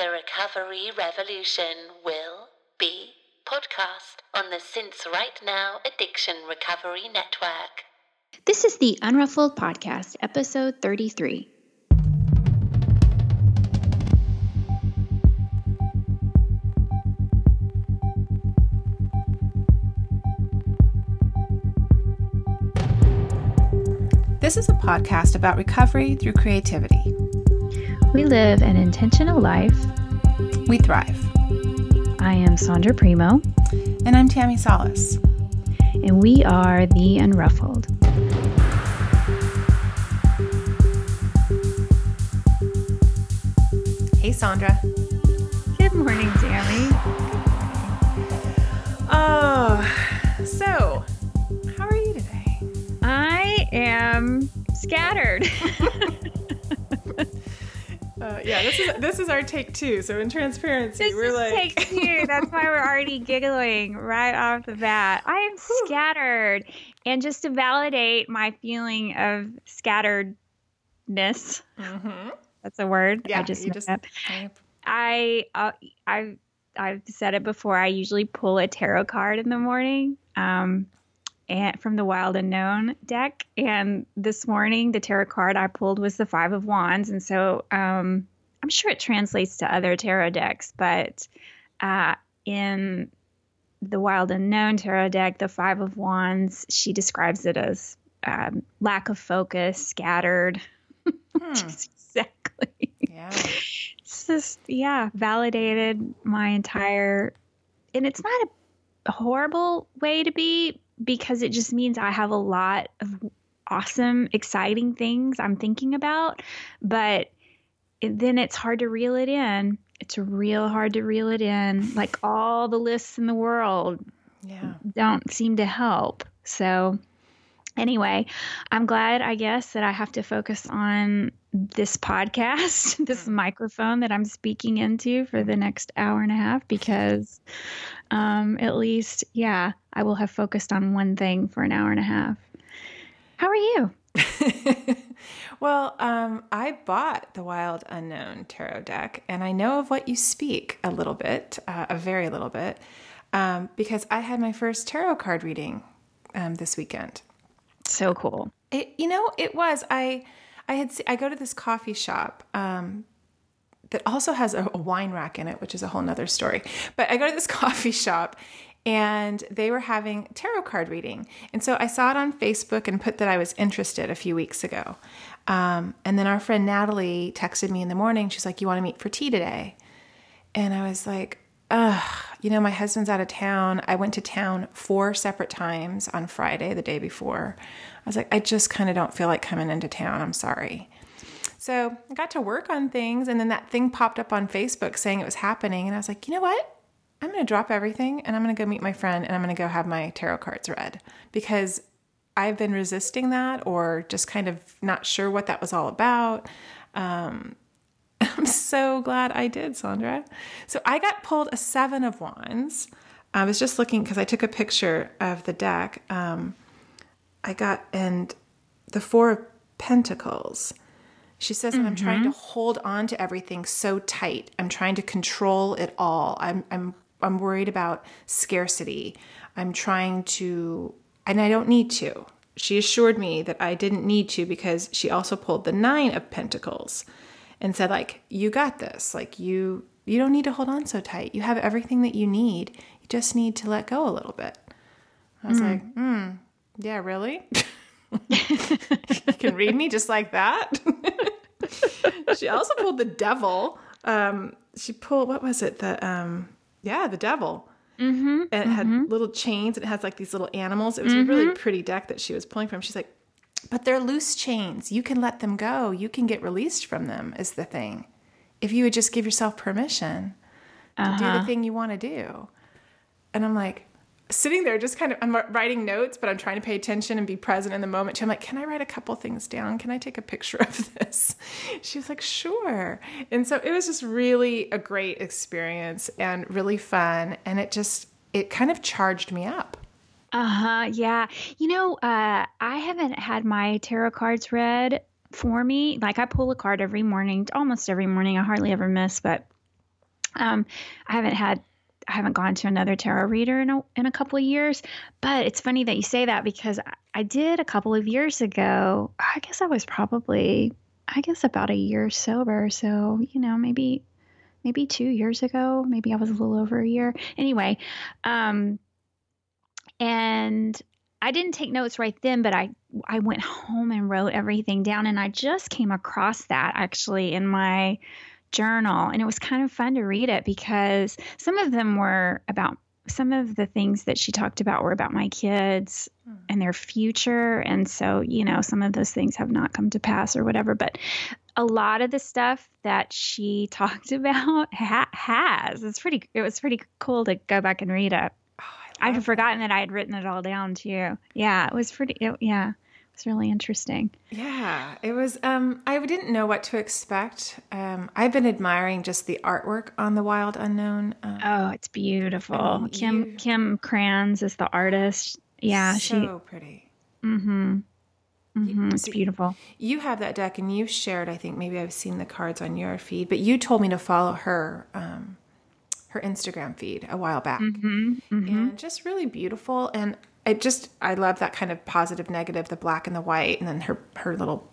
The Recovery Revolution will be podcast on the Since Right Now Addiction Recovery Network. This is the Unruffled Podcast, episode 33. This is a podcast about recovery through creativity. We live an intentional life. We thrive. I am Sondra Primeaux, And I'm Tammi Salas. and we are the Unruffled. Hey, Sondra. Good morning, Tammi. Oh, so how are you today? I am scattered. Uh, yeah, this is this is our take two. So in transparency, This we're is like, take two. That's why we're already giggling right off the bat. I am scattered. And just to validate my feeling of scatteredness, Mhm. that's a word. Yeah, I just you just- up. I uh, I've I've said it before. I usually pull a tarot card in the morning, um, and from the Wild Unknown deck. And this morning, the tarot card I pulled was the Five of Wands, and so um, I'm sure it translates to other tarot decks, but uh, in the Wild Unknown tarot deck, the Five of Wands, she describes it as um, lack of focus, scattered. Hmm, exactly yeah. it's just yeah validated my entire and it's not a horrible way to be because it just means i have a lot of awesome exciting things i'm thinking about but it, then it's hard to reel it in it's real hard to reel it in like all the lists in the world Yeah. don't seem to help. So, anyway, I'm glad, I guess, that I have to focus on this podcast, this mm. microphone that I'm speaking into for the next hour and a half, because um, at least, yeah, I will have focused on one thing for an hour and a half. How are you? well, um, I bought the Wild Unknown tarot deck, and I know of what you speak a little bit, uh, a very little bit, um, because I had my first tarot card reading um, this weekend. So cool. It, you know, it was I. I had I go to this coffee shop um, that also has a, wine rack in it, which is a whole nother story. But I go to this coffee shop, and they were having tarot card reading, and so I saw it on Facebook and put that I was interested a few weeks ago. Um, and then our friend Natalie texted me in the morning. She's like, "You want to meet for tea today?" And I was like, ugh, you know, my husband's out of town. I went to town four separate times on Friday, the day before. I was like, I just kind of don't feel like coming into town. I'm sorry. So I got to work on things, and then that thing popped up on Facebook saying it was happening. And I was like, you know what? I'm going to drop everything and I'm going to go meet my friend and I'm going to go have my tarot cards read because I've been resisting that or just kind of not sure what that was all about. Um, I'm so glad I did, Sondra. So I got pulled a seven of wands. I was just looking because I took a picture of the deck. Um, I got and the four of pentacles. She says that I'm trying to hold on to everything so tight. I'm trying to control it all. I'm I'm I'm worried about scarcity. I'm trying to and I don't need to. She assured me that I didn't need to because she also pulled the 9 of pentacles and said like you got this. Like you you don't need to hold on so tight. You have everything that you need. You just need to let go a little bit. I was like, "Hmm, yeah, really?" you can read me just like that. she also pulled the devil. Um, she pulled what was it? The um, yeah, the devil. Mm-hmm, and it had little chains. And it has like these little animals. It was a really pretty deck that she was pulling from. She's like, but they're loose chains. You can let them go. You can get released from them. Is the thing. If you would just give yourself permission to do the thing you want to do. And I'm like, sitting there just kind of I'm writing notes, but I'm trying to pay attention and be present in the moment too. I'm like, can I write a couple things down? Can I take a picture of this? She was like, sure. And so it was just really a great experience and really fun. And it just it kind of charged me up. Uh huh. Yeah. You know, uh, I haven't had my tarot cards read for me. Like I pull a card every morning, almost every morning. I hardly ever miss, but Um, I haven't had I haven't gone to another tarot reader in a, in a couple of years, but it's funny that you say that because I, did a couple of years ago. I guess I was probably, I guess about a year sober. So, you know, maybe, maybe two years ago, maybe I was a little over a year. Anyway, um, and I didn't take notes right then, but I I went home and wrote everything down, and I just came across that actually in my journal, and it was kind of fun to read it because some of them were about some of the things that she talked about were about my kids hmm. and their future, and so you know some of those things have not come to pass or whatever, but a lot of the stuff that she talked about ha- has. It's pretty. It was pretty cool to go back and read it. I had forgotten that I had written it all down too. Yeah, it was pretty. It, yeah, it was really interesting. Yeah, it was. Um, I didn't know what to expect. Um, I've been admiring just the artwork on the Wild Unknown. Um, oh, it's beautiful. I mean, Kim you, Kim Krans is the artist. Yeah, so she. So pretty. Mm-hmm. Mm-hmm, it's beautiful. You have that deck, and you've shared. I think maybe I've seen the cards on your feed, but you told me to follow her um, her Instagram feed a while back, mm-hmm, mm-hmm. and just really beautiful. And I just I love that kind of positive, negative, the black and the white, and then her her little,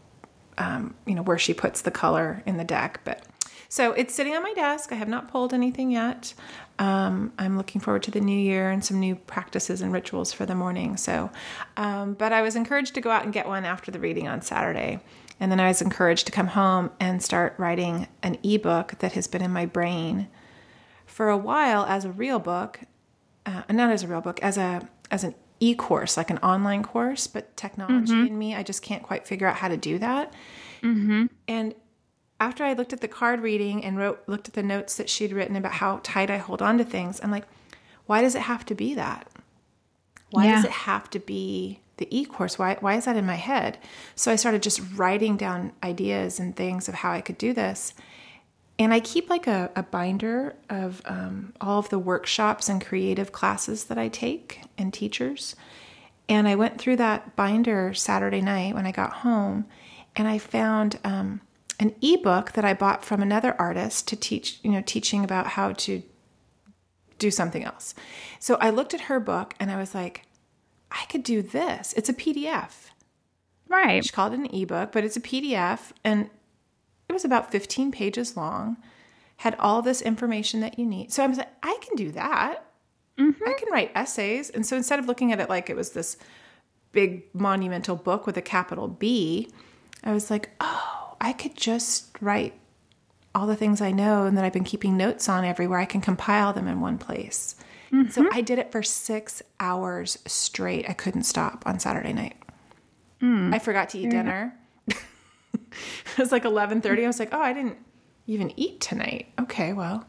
um, you know, where she puts the color in the deck. But so it's sitting on my desk. I have not pulled anything yet. Um, I'm looking forward to the new year and some new practices and rituals for the morning. So, um, but I was encouraged to go out and get one after the reading on Saturday. And then I was encouraged to come home and start writing an ebook that has been in my brain for a while as a real book, uh, not as a real book, as a as an e-course, like an online course, but technology mm-hmm. in me, I just can't quite figure out how to do that. Mm-hmm. And after I looked at the card reading and wrote looked at the notes that she'd written about how tight I hold on to things, I'm like, why does it have to be that? Why yeah. does it have to be the e-course? Why why is that in my head? So I started just writing down ideas and things of how I could do this. And I keep like a, a binder of um, all of the workshops and creative classes that I take and teachers. And I went through that binder Saturday night when I got home, and I found um, an ebook that I bought from another artist to teach, you know, teaching about how to do something else. So I looked at her book and I was like, I could do this. It's a PDF. Right. She called it an ebook, but it's a PDF. And it was about 15 pages long, had all this information that you need. So I was like, I can do that. Mm-hmm. I can write essays. And so instead of looking at it like it was this big monumental book with a capital B, I was like, oh, I could just write all the things I know and that I've been keeping notes on everywhere. I can compile them in one place. Mm-hmm. So I did it for six hours straight. I couldn't stop on Saturday night. Mm. I forgot to eat dinner. it was like 11:30. I was like, "Oh, I didn't even eat tonight." Okay, well.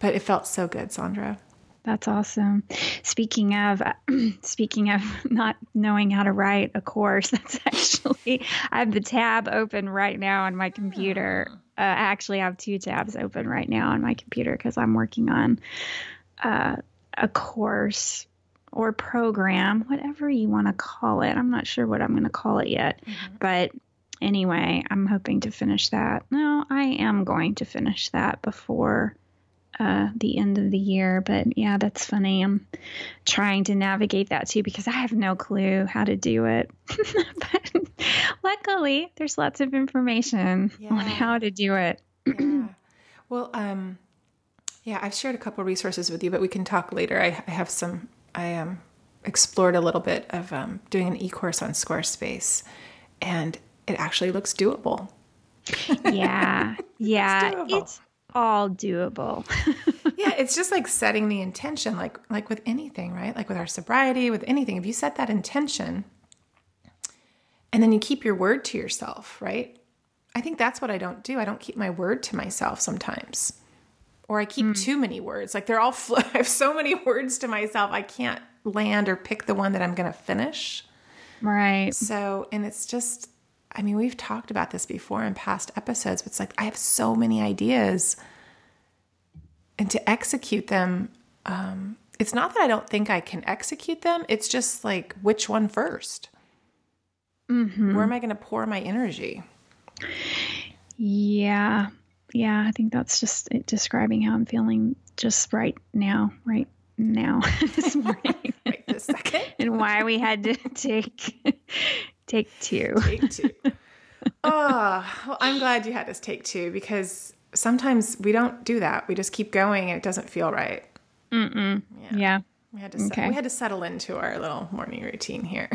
But it felt so good, Sondra. That's awesome. Speaking of speaking of not knowing how to write a course, that's actually I have the tab open right now on my computer. Uh, I actually have two tabs open right now on my computer because I'm working on uh, a course or program, whatever you want to call it. I'm not sure what I'm going to call it yet, mm-hmm. but anyway, I'm hoping to finish that. No, I am going to finish that before uh, the end of the year. But yeah, that's funny. I'm trying to navigate that too because I have no clue how to do it. but luckily, there's lots of information yeah. on how to do it. yeah. Well, um, yeah, I've shared a couple resources with you, but we can talk later. I, I have some. I um, explored a little bit of um, doing an e-course on Squarespace, and it actually looks doable. Yeah. Yeah. it's, it's all doable. yeah, it's just like setting the intention like like with anything, right? Like with our sobriety, with anything. If you set that intention and then you keep your word to yourself, right? I think that's what I don't do. I don't keep my word to myself sometimes. Or I keep mm. too many words. Like they're all fl- I have so many words to myself. I can't land or pick the one that I'm going to finish. Right. So, and it's just I mean, we've talked about this before in past episodes, but it's like I have so many ideas. And to execute them, um, it's not that I don't think I can execute them, it's just like which one first? mm-hmm. Where am I going to pour my energy? Yeah. yeah, I think that's just it describing how I'm feeling just right now, right now, this morning. right this second. and why we had to take take two. Take two. oh, well, I'm glad you had us take two because sometimes we don't do that. We just keep going and it doesn't feel right. Mm-mm. Yeah. yeah. We had to okay. we had to settle into our little morning routine here.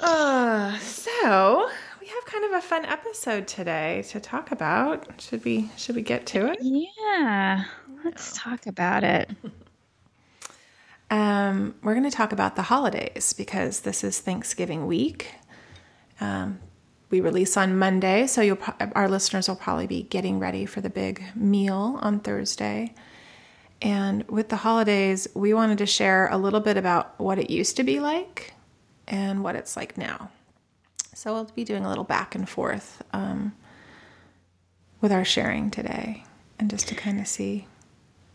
uh, so we have kind of a fun episode today to talk about. Should we should we get to it? Yeah. Let's talk about it. Um, we're going to talk about the holidays because this is Thanksgiving week. Um, we release on Monday, so you'll our listeners will probably be getting ready for the big meal on Thursday. And with the holidays, we wanted to share a little bit about what it used to be like and what it's like now. So we'll be doing a little back and forth um, with our sharing today, and just to kind of see,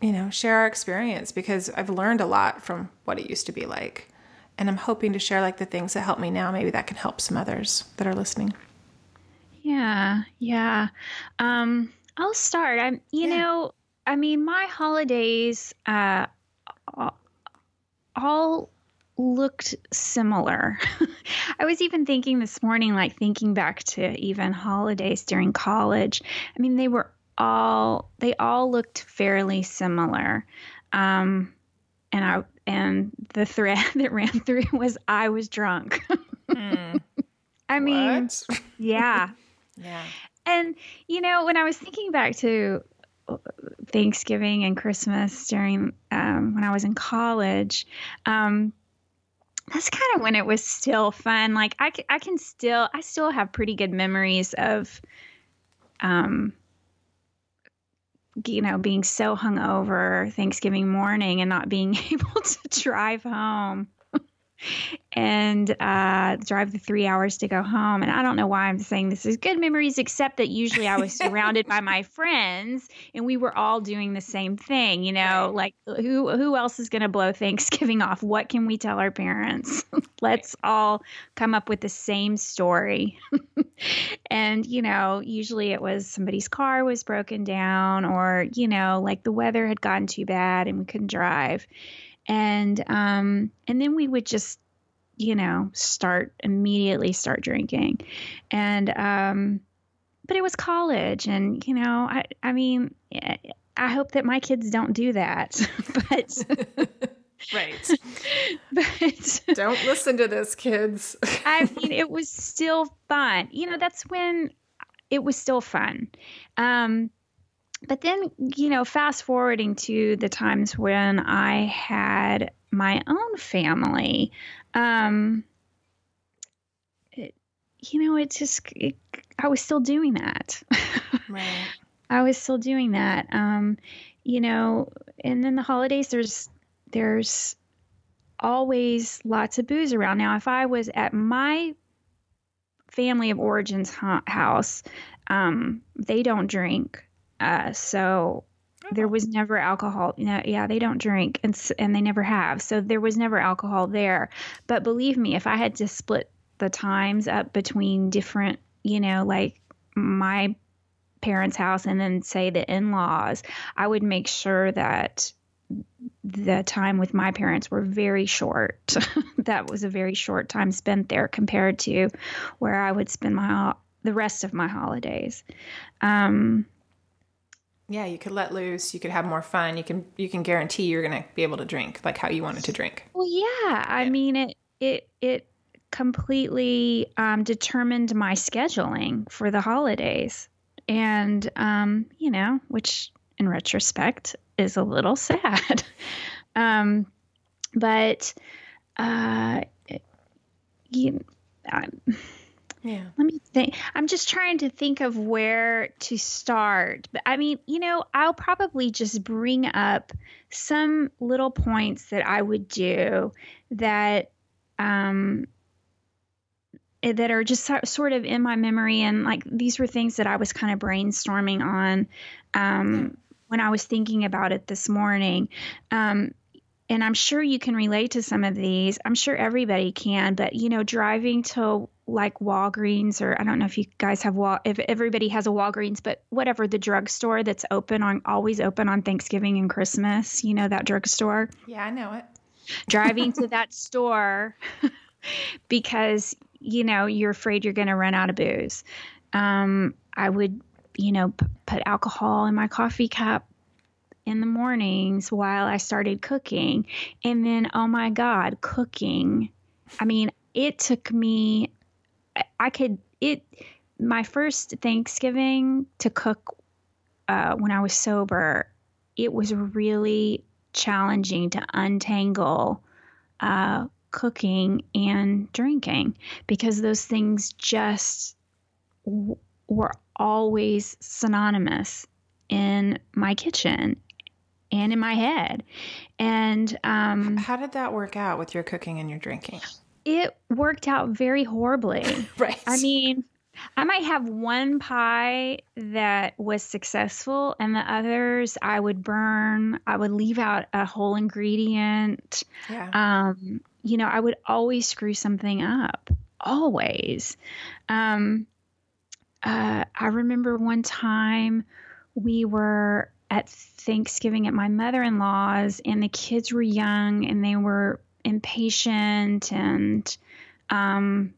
you know, share our experience because I've learned a lot from what it used to be like. And I'm hoping to share like the things that help me now. Maybe that can help some others that are listening. Yeah, yeah. Um, I'll start. I'm, you yeah. know, I mean, my holidays uh, all looked similar. I was even thinking this morning, like thinking back to even holidays during college. I mean, they were all they all looked fairly similar. Um, and I and the thread that ran through was I was drunk. mm. I mean, yeah, yeah. And you know, when I was thinking back to Thanksgiving and Christmas during um, when I was in college. Um, that's kind of when it was still fun. Like I, I can still, I still have pretty good memories of, um, you know, being so hungover Thanksgiving morning and not being able to drive home and uh, drive the three hours to go home. And I don't know why I'm saying this is good memories, except that usually I was surrounded by my friends and we were all doing the same thing. You know, like who who else is going to blow Thanksgiving off? What can we tell our parents? Let's all come up with the same story. and you know, usually it was somebody's car was broken down, or you know, like the weather had gotten too bad and we couldn't drive and um, and then we would just you know start immediately start drinking. And um, but it was college and you know i i mean i hope that my kids don't do that but right. but don't listen to this kids. I mean it was still fun. You know that's when it was still fun. Um but then, you know, fast forwarding to the times when I had my own family, um, it, you know, it just, it, I was still doing that. right. I was still doing that. Um, you know, and then the holidays, there's, there's always lots of booze around. Now, if I was at my family of origins house, um, they don't drink. Uh, so oh. there was never alcohol. You know, yeah, they don't drink, and and they never have. So there was never alcohol there. But believe me, if I had to split the times up between different, you know, like my parents' house and then say the in-laws, I would make sure that the time with my parents were very short. that was a very short time spent there compared to where I would spend my the rest of my holidays. Um, yeah, you could let loose. You could have more fun. You can you can guarantee you're going to be able to drink like how you wanted to drink. Well, yeah. I mean it it it completely um, determined my scheduling for the holidays, and um, you know, which in retrospect is a little sad. um, but uh, you. I'm, yeah. Let me think. I'm just trying to think of where to start. But I mean, you know, I'll probably just bring up some little points that I would do that um eh, that are just sort of in my memory and like these were things that I was kind of brainstorming on um when I was thinking about it this morning. Um and I'm sure you can relate to some of these. I'm sure everybody can, but you know, driving to like Walgreens or I don't know if you guys have Wal if everybody has a Walgreens, but whatever the drugstore that's open on always open on Thanksgiving and Christmas. You know that drugstore. Yeah, I know it. Driving to that store because you know you're afraid you're going to run out of booze. Um, I would you know p- put alcohol in my coffee cup in the mornings while I started cooking, and then oh my God, cooking. I mean, it took me I could it my first Thanksgiving to cook uh, when I was sober. It was really challenging to untangle uh, cooking and drinking because those things just w- were always synonymous in my kitchen and in my head. And um, how did that work out with your cooking and your drinking? it worked out very horribly. right. I mean, I might have one pie that was successful, and the others I would burn. I would leave out a whole ingredient. Yeah. Um, you know, I would always screw something up. Always. Um, uh, I remember one time we were at Thanksgiving at my mother in law's, and the kids were young and they were impatient and um,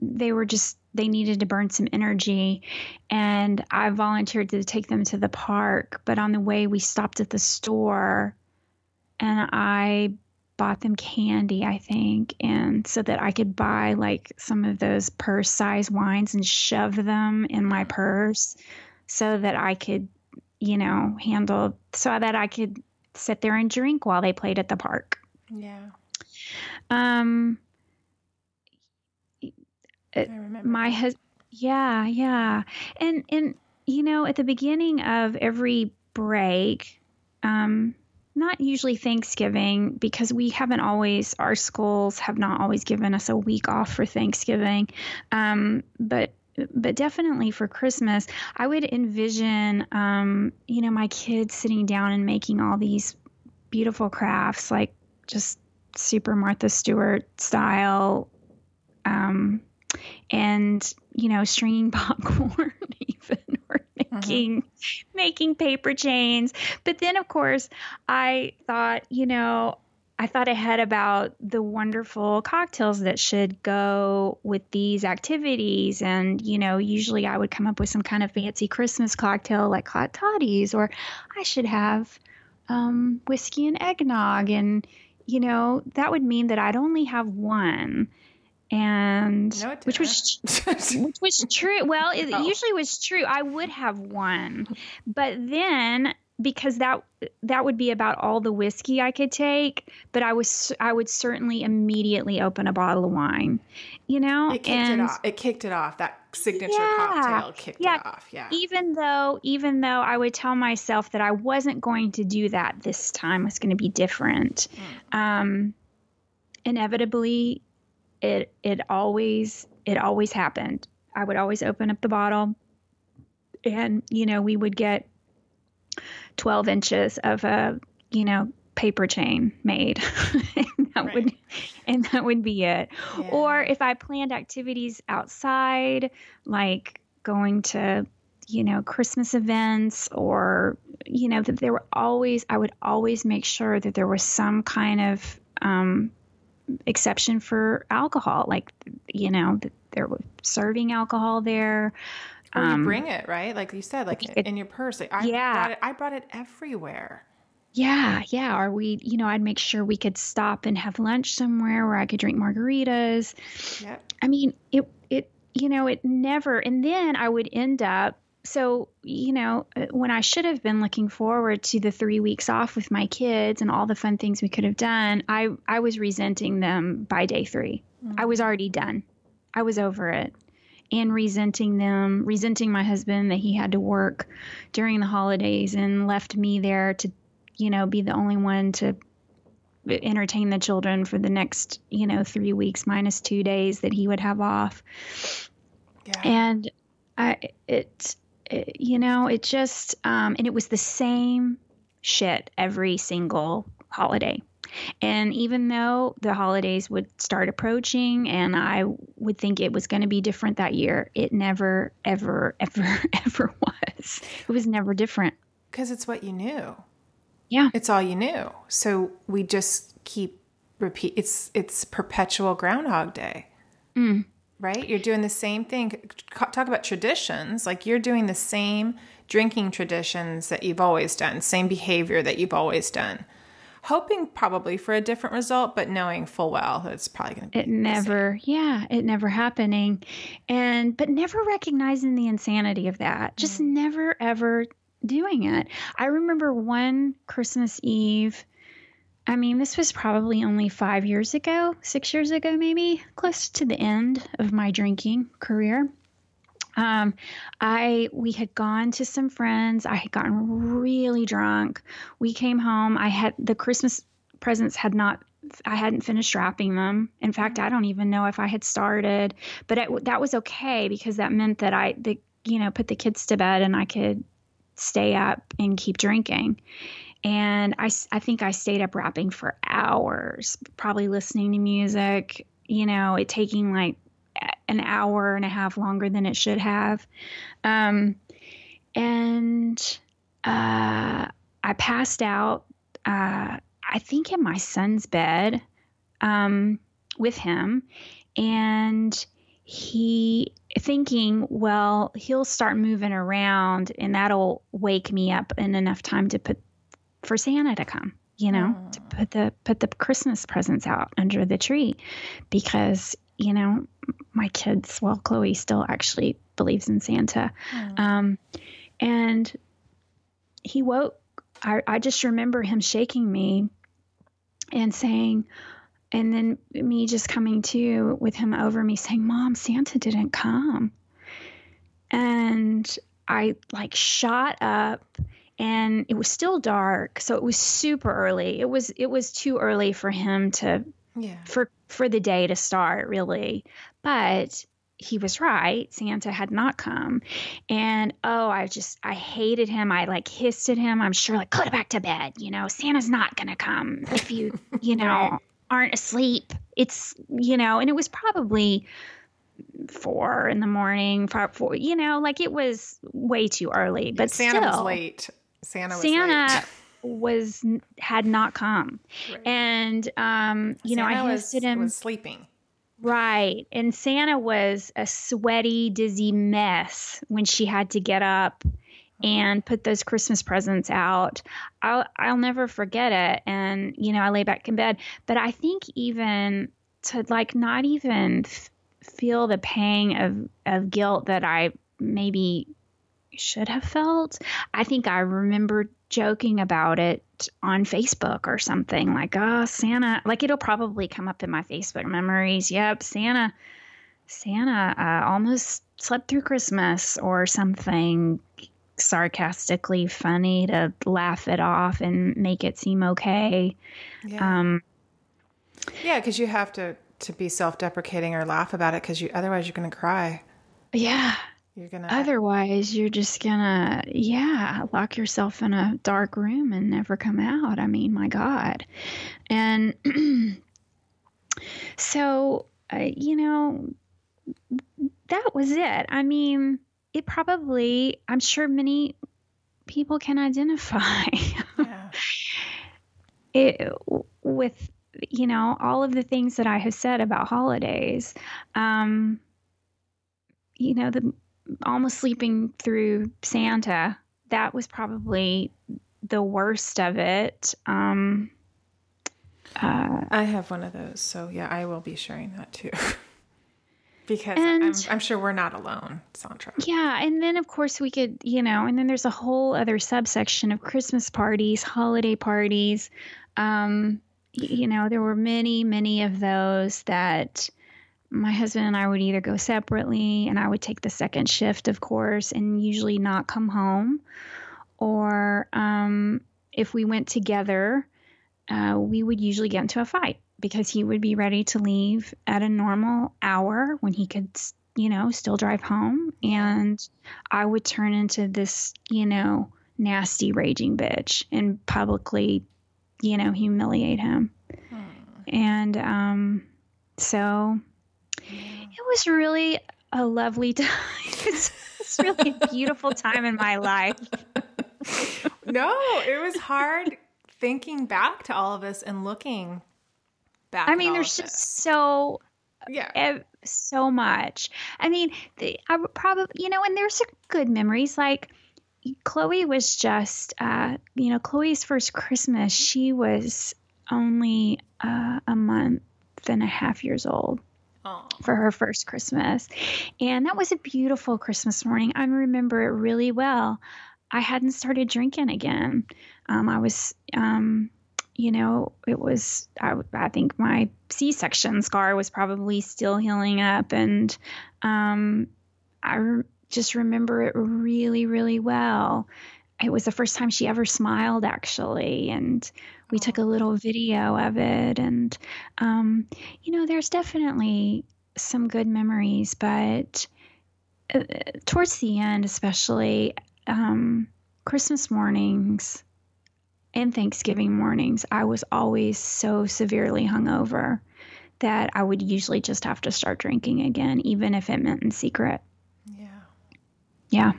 they were just they needed to burn some energy. And i volunteered to take them to the park but on the way we stopped at the store and i bought them candy i think and so that i could buy like some of those purse size wines and shove them in my purse so that i could you know handle so that i could sit there and drink while they played at the park. Yeah. Um, I remember. my husband, yeah, yeah, and and you know, at the beginning of every break, um, not usually Thanksgiving because we haven't always our schools have not always given us a week off for Thanksgiving, um, but but definitely for Christmas, I would envision, um, you know, my kids sitting down and making all these beautiful crafts, like just super Martha Stewart style, um, and you know, stringing popcorn even or making mm-hmm. making paper chains. But then, of course, I thought, you know, I thought ahead about the wonderful cocktails that should go with these activities. And, you know, usually I would come up with some kind of fancy Christmas cocktail like hot toddies, or I should have um, whiskey and eggnog. And, you know, that would mean that I'd only have one. And no, which was which was true. Well, it oh. usually was true. I would have one, but then because that that would be about all the whiskey I could take, but I was I would certainly immediately open a bottle of wine, you know. It kicked and, it off. It kicked it off. That signature yeah, cocktail kicked yeah, it off. Yeah. Even though even though I would tell myself that I wasn't going to do that this time was going to be different. Mm. Um, inevitably, it it always it always happened. I would always open up the bottle, and you know we would get 12 inches of a, you know, paper chain made. and that right. would and that would be it. Yeah. Or if I planned activities outside, like going to, you know, Christmas events or, you know, that there were always I would always make sure that there was some kind of um, exception for alcohol, like you know, that there was serving alcohol there. Um, bring it, right? Like you said, like it, in your purse. Like I yeah. Brought it, I brought it everywhere. Yeah, yeah. Or we, you know, I'd make sure we could stop and have lunch somewhere where I could drink margaritas. Yep. I mean, it, it, you know, it never. And then I would end up. So, you know, uh, when I should have been looking forward to the three weeks off with my kids and all the fun things we could have done, I, I was resenting them by day 3 mm-hmm. I was already done. I was over it and resenting them, resenting my husband that he had to work during the holidays and left me there to, you know, be the only one to entertain the children for the next, you know, three weeks minus two days that he would have off. Yeah. And I, it, it you know, it just, um, and it was the same shit every single holiday. And even though the holidays would start approaching and I would think it was going to be different that year, it never, ever, ever, ever was. It was never different. Because it's what you knew. Yeah. It's all you knew. So we just keep repeat it's it's perpetual groundhog day. Mm. Right? You're doing the same thing. Talk about traditions. Like you're doing the same drinking traditions that you've always done, same behavior that you've always done hoping probably for a different result, but knowing full well that it's probably going to be. It never, yeah, it never happening. And, but never recognizing the insanity of that, just mm. never ever doing it. I remember one Christmas Eve. I mean, this was probably only five years ago, six years ago, maybe, close to the end of my drinking career. Um, I we had gone to some friends. I had gotten really drunk. We came home. I had the Christmas presents had not. I hadn't finished wrapping them. In fact, I don't even know if I had started. But it, that was okay because that meant that I, the, you know, put the kids to bed and I could stay up and keep drinking. And I, I think I stayed up wrapping for hours, probably listening to music. You know, it taking like an hour and a half longer than it should have. Um, and uh, I passed out, uh, I think, in my son's bed um, with him. And he thinking, well, he'll start moving around and that'll wake me up in enough time to put for Santa to come you know, to put the put the Christmas presents out under the tree because you know, my kids, well, Chloe still actually believes in Santa. Mm. Um, and he woke, I, I just remember him shaking me and saying, and then me just coming to with him over me saying, Mom, Santa didn't come. And I like shot up and it was still dark so it was super early it was it was too early for him to yeah. for for the day to start really. But he was right. Santa had not come. And oh i just i hated him. I like hissed at him. I'm sure like go back to bed you know? Santa's not gonna come if you you know aren't asleep. It's you know and it was probably four in the morning five four you know? Like it was way too early but santa still, was late. Santa was santa late was had not come, right. and um, you Santa know I hosted him was sleeping. Right, and Santa was a sweaty, dizzy mess when she had to get up and put those Christmas presents out. I'll I'll never forget it. And you know, I lay back in bed, but I think even to like not even f- feel the pang of of guilt that I maybe should have felt. I think I remember joking about it on Facebook or something like, oh, Santa, like it'll probably come up in my Facebook memories. Yep, Santa, Santa uh, almost slept through Christmas or something sarcastically funny to laugh it off and make it seem okay. Yeah. Um, yeah, because you have to to be self deprecating or laugh about it because you otherwise you're going to cry. Yeah, you're gonna. Otherwise, you're just gonna, yeah, lock yourself in a dark room and never come out. I mean, my God. And so, uh, you know, that was it. I mean, it probably, I'm sure many people can identify yeah. it with, you know, all of the things that I have said about holidays. Um, you know, the almost sleeping through Santa. That was probably the worst of it. Um, uh, I have one of those, so yeah, I will be sharing that too. because and, I'm, I'm, sure we're not alone, Sondra. Yeah, and then of course we could, you know, and then there's a whole other subsection of Christmas parties, holiday parties. Um, you know, there were many, many of those that my husband and I would either go separately and I would take the second shift, of course, and usually not come home. Or um, if we went together, uh, we would usually get into a fight because he would be ready to leave at a normal hour when he could, you know, still drive home. And I would turn into this, you know, nasty raging bitch and publicly, you know, humiliate him. And um, so it was really a lovely time. it's, it's really a beautiful time in my life. no, it was hard thinking back to all of this and looking back. I mean, there's just so yeah so much. I mean, the, I would probably you know, and there's good memories like. Chloe was just, uh, you know, Chloe's first Christmas. She was only uh, a month and a half years old for her first Christmas. And that was a beautiful Christmas morning. I remember it really well. I hadn't started drinking again. Um, I was, um, you know, it was, I, I think my C section scar was probably still healing up. And um, I re- just remember it really, really well. It was the first time she ever smiled, actually. And we took a little video of it. And, um, you know, there's definitely some good memories, but uh, towards the end, especially um, Christmas mornings and Thanksgiving mornings, I was always so severely hungover that I would usually just have to start drinking again, even if it meant in secret. Yeah. Yeah.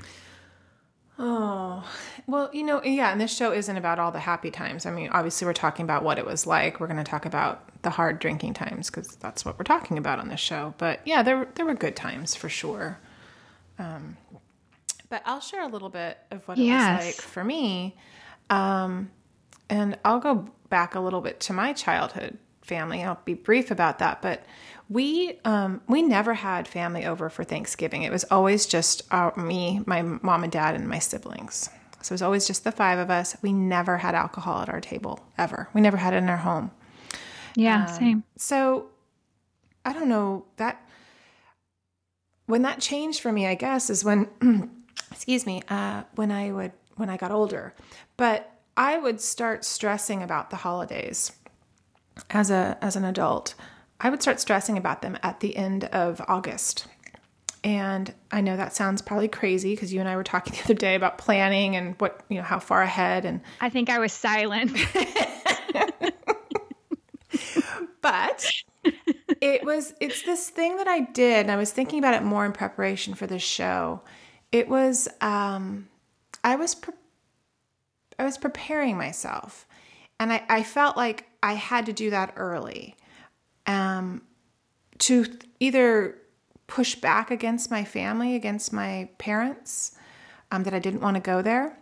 Oh, well, you know, yeah, and this show isn't about all the happy times. I mean, obviously, we're talking about what it was like. We're going to talk about the hard drinking times because that's what we're talking about on this show. But yeah, there there were good times for sure. Um, but I'll share a little bit of what it Yes. was like for me, um, and I'll go back a little bit to my childhood family. I'll be brief about that, but we um, we never had family over for Thanksgiving. It was always just uh, me, my mom and dad, and my siblings. So it was always just the five of us. We never had alcohol at our table ever. We never had it in our home. Yeah, Um, same. So I don't know that when that changed for me, I guess, is when excuse me, uh, when I would when I got older. But I would start stressing about the holidays as a as an adult. I would start stressing about them at the end of August. And I know that sounds probably crazy because you and I were talking the other day about planning and what, you know, how far ahead and I think I was silent. but it was it's this thing that I did and I was thinking about it more in preparation for this show. It was um I was pre- I was preparing myself and I, I felt like I had to do that early. Um to either push back against my family, against my parents, um, that I didn't want to go there.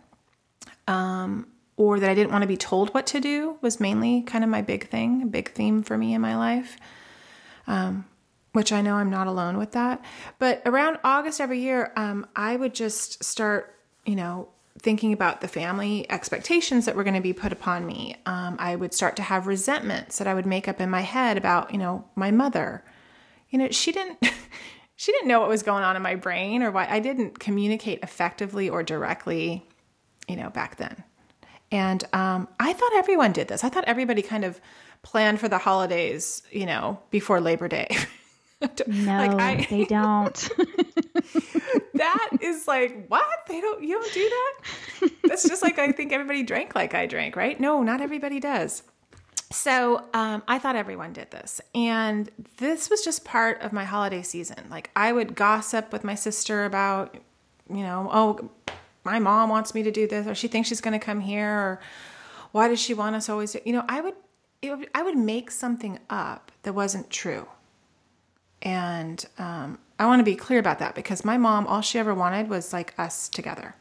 Um, or that I didn't want to be told what to do was mainly kind of my big thing, a big theme for me in my life. Um, which I know I'm not alone with that. But around August every year, um, I would just start, you know, thinking about the family expectations that were going to be put upon me. Um, I would start to have resentments that I would make up in my head about, you know, my mother. You know, she didn't. She didn't know what was going on in my brain or why I didn't communicate effectively or directly, you know, back then. And um, I thought everyone did this. I thought everybody kind of planned for the holidays, you know, before Labor Day. No, Like, I- they don't. that is like what? They don't you don't do that? That's just like i think everybody drank like i drank right? No not everybody does. So um, i thought everyone did this. And this was just part of my holiday season. Like i would gossip with my sister about you know oh my mom wants me to do this or she thinks she's going to come here or why does she want us always to-" you know i would, it would i would make something up that wasn't true and um, I want to be clear about that because my mom, all she ever wanted was like us together.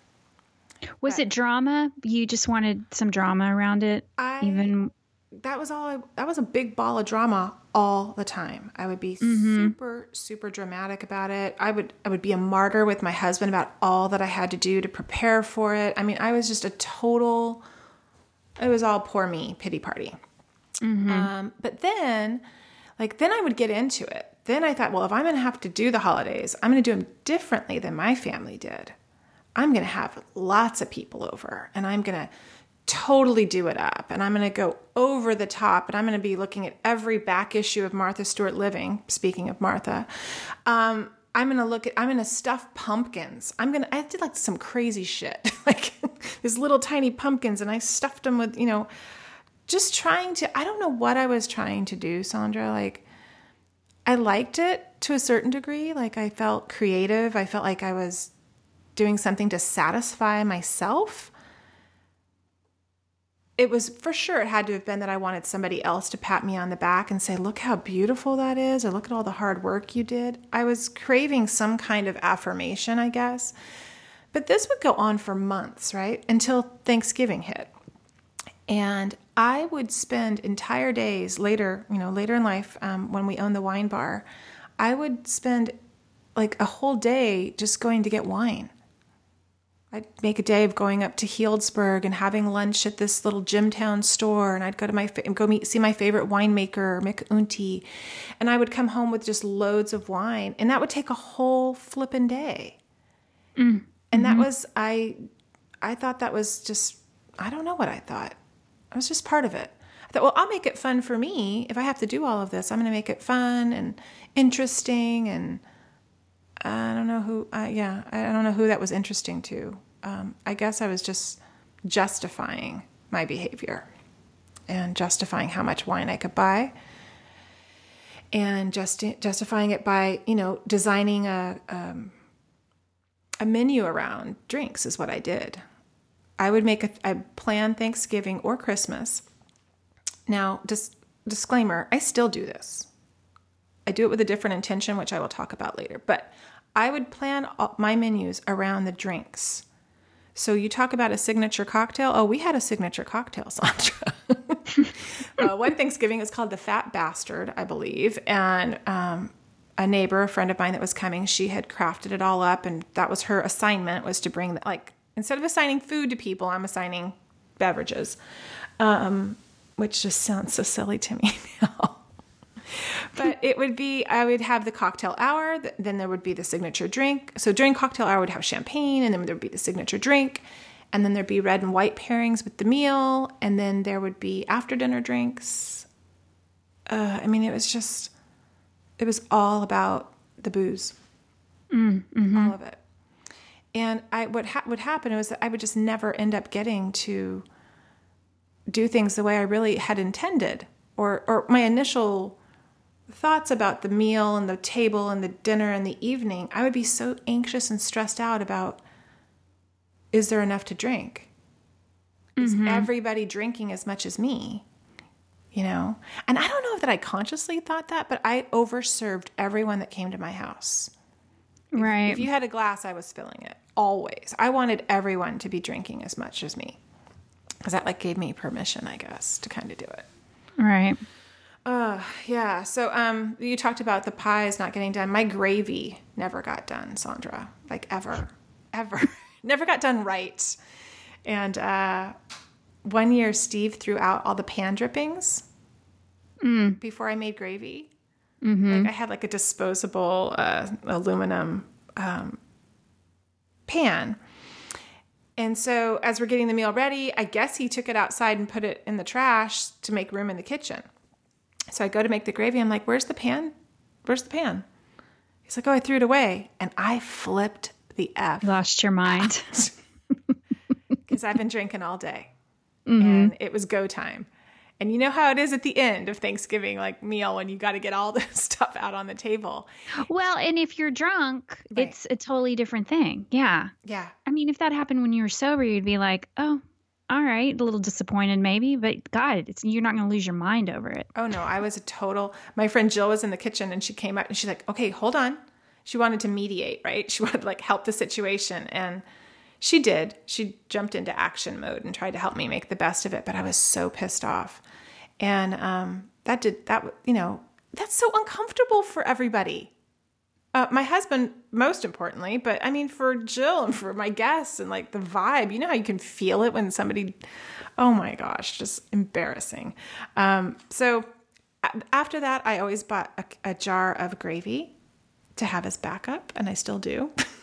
Was it drama? You just wanted some drama around it? I Even that was all. I, that was a big ball of drama all the time. I would be super, super dramatic about it. I would, I would be a martyr with my husband about all that I had to do to prepare for it. I mean, I was just a total. It was all poor me pity party. Um, but then, like, then I would get into it. Then I thought, well, if I'm going to have to do the holidays, I'm going to do them differently than my family did. I'm going to have lots of people over and I'm going to totally do it up and I'm going to go over the top and I'm going to be looking at every back issue of Martha Stewart Living. Speaking of Martha, um, I'm going to look at, I'm going to stuff pumpkins. I'm going to, I did like some crazy shit, like these little tiny pumpkins and I stuffed them with, you know, just trying to, I don't know what I was trying to do, Sondra. Like, I liked it to a certain degree. Like, I felt creative. I felt like I was doing something to satisfy myself. It was for sure, it had to have been that I wanted somebody else to pat me on the back and say, Look how beautiful that is, or look at all the hard work you did. I was craving some kind of affirmation, I guess. But this would go on for months, right? Until Thanksgiving hit. And I would spend entire days later, you know, later in life, um, when we owned the wine bar, I would spend like a whole day just going to get wine. I'd make a day of going up to Healdsburg and having lunch at this little Jimtown store, and I'd go to my go meet see my favorite winemaker Mick Unti, and I would come home with just loads of wine, and that would take a whole flippin' day. Mm. And mm-hmm. that was I, I thought that was just I don't know what I thought. I was just part of it. I thought, well, I'll make it fun for me. If I have to do all of this, I'm going to make it fun and interesting. And I don't know who, uh, yeah, I don't know who that was interesting to. Um, I guess I was just justifying my behavior and justifying how much wine I could buy and just justifying it by you know designing a um, a menu around drinks is what I did. I would make a, plan Thanksgiving or Christmas. Now, just disclaimer, I still do this. I do it with a different intention, which I will talk about later. But I would plan my menus around the drinks. So you talk about a signature cocktail. Oh, we had a signature cocktail, Sondra. uh, one Thanksgiving is called the Fat Bastard, I believe, and um, a neighbor, a friend of mine that was coming, she had crafted it all up, and that was her assignment was to bring like instead of assigning food to people, I'm assigning beverages, um, which just sounds so silly to me now. but it would be I would have the cocktail hour, then there would be the signature drink. So during cocktail hour, I would have champagne, and then there would be the signature drink, and then there'd be red and white pairings with the meal, and then there would be after dinner drinks. Uh, I mean, it was just, it was all about the booze, mm, mm-hmm. all of it. And I what ha- would happen was that I would just never end up getting to do things the way I really had intended, or or my initial thoughts about the meal and the table and the dinner and the evening. I would be so anxious and stressed out about is there enough to drink? Is mm-hmm. everybody drinking as much as me? You know? And I don't know that I consciously thought that, but I overserved everyone that came to my house. Right. If, if you had a glass, I was filling it always. I wanted everyone to be drinking as much as me because that like gave me permission, I guess, to kind of do it. Right. Uh, yeah. So, um, you talked about the pies not getting done. My gravy never got done, Sondra. Like ever, ever, never got done right. And uh, one year, Steve threw out all the pan drippings mm. before I made gravy. Mm-hmm. Like I had like a disposable uh, aluminum um, pan. And so, as we're getting the meal ready, I guess he took it outside and put it in the trash to make room in the kitchen. So I go to make the gravy. I'm like, Where's the pan? Where's the pan? He's like, Oh, I threw it away. And I flipped the F. Lost your mind. Because I've been drinking all day. Mm-hmm. And it was go time. And you know how it is at the end of Thanksgiving, like meal, when you got to get all the stuff out on the table. Well, and if you're drunk, right. it's a totally different thing. Yeah. Yeah. I mean, if that happened when you were sober, you'd be like, oh, all right, a little disappointed maybe, but God, it's you're not going to lose your mind over it. Oh no, I was a total. My friend Jill was in the kitchen and she came out and she's like, okay, hold on. She wanted to mediate, right? She wanted to like help the situation and she did. She jumped into action mode and tried to help me make the best of it, but I was so pissed off. And um, that did that, you know, that's so uncomfortable for everybody. Uh, my husband, most importantly, but I mean, for Jill and for my guests and like the vibe, you know how you can feel it when somebody, oh my gosh, just embarrassing. Um, so after that, I always bought a, a jar of gravy to have as backup, and I still do.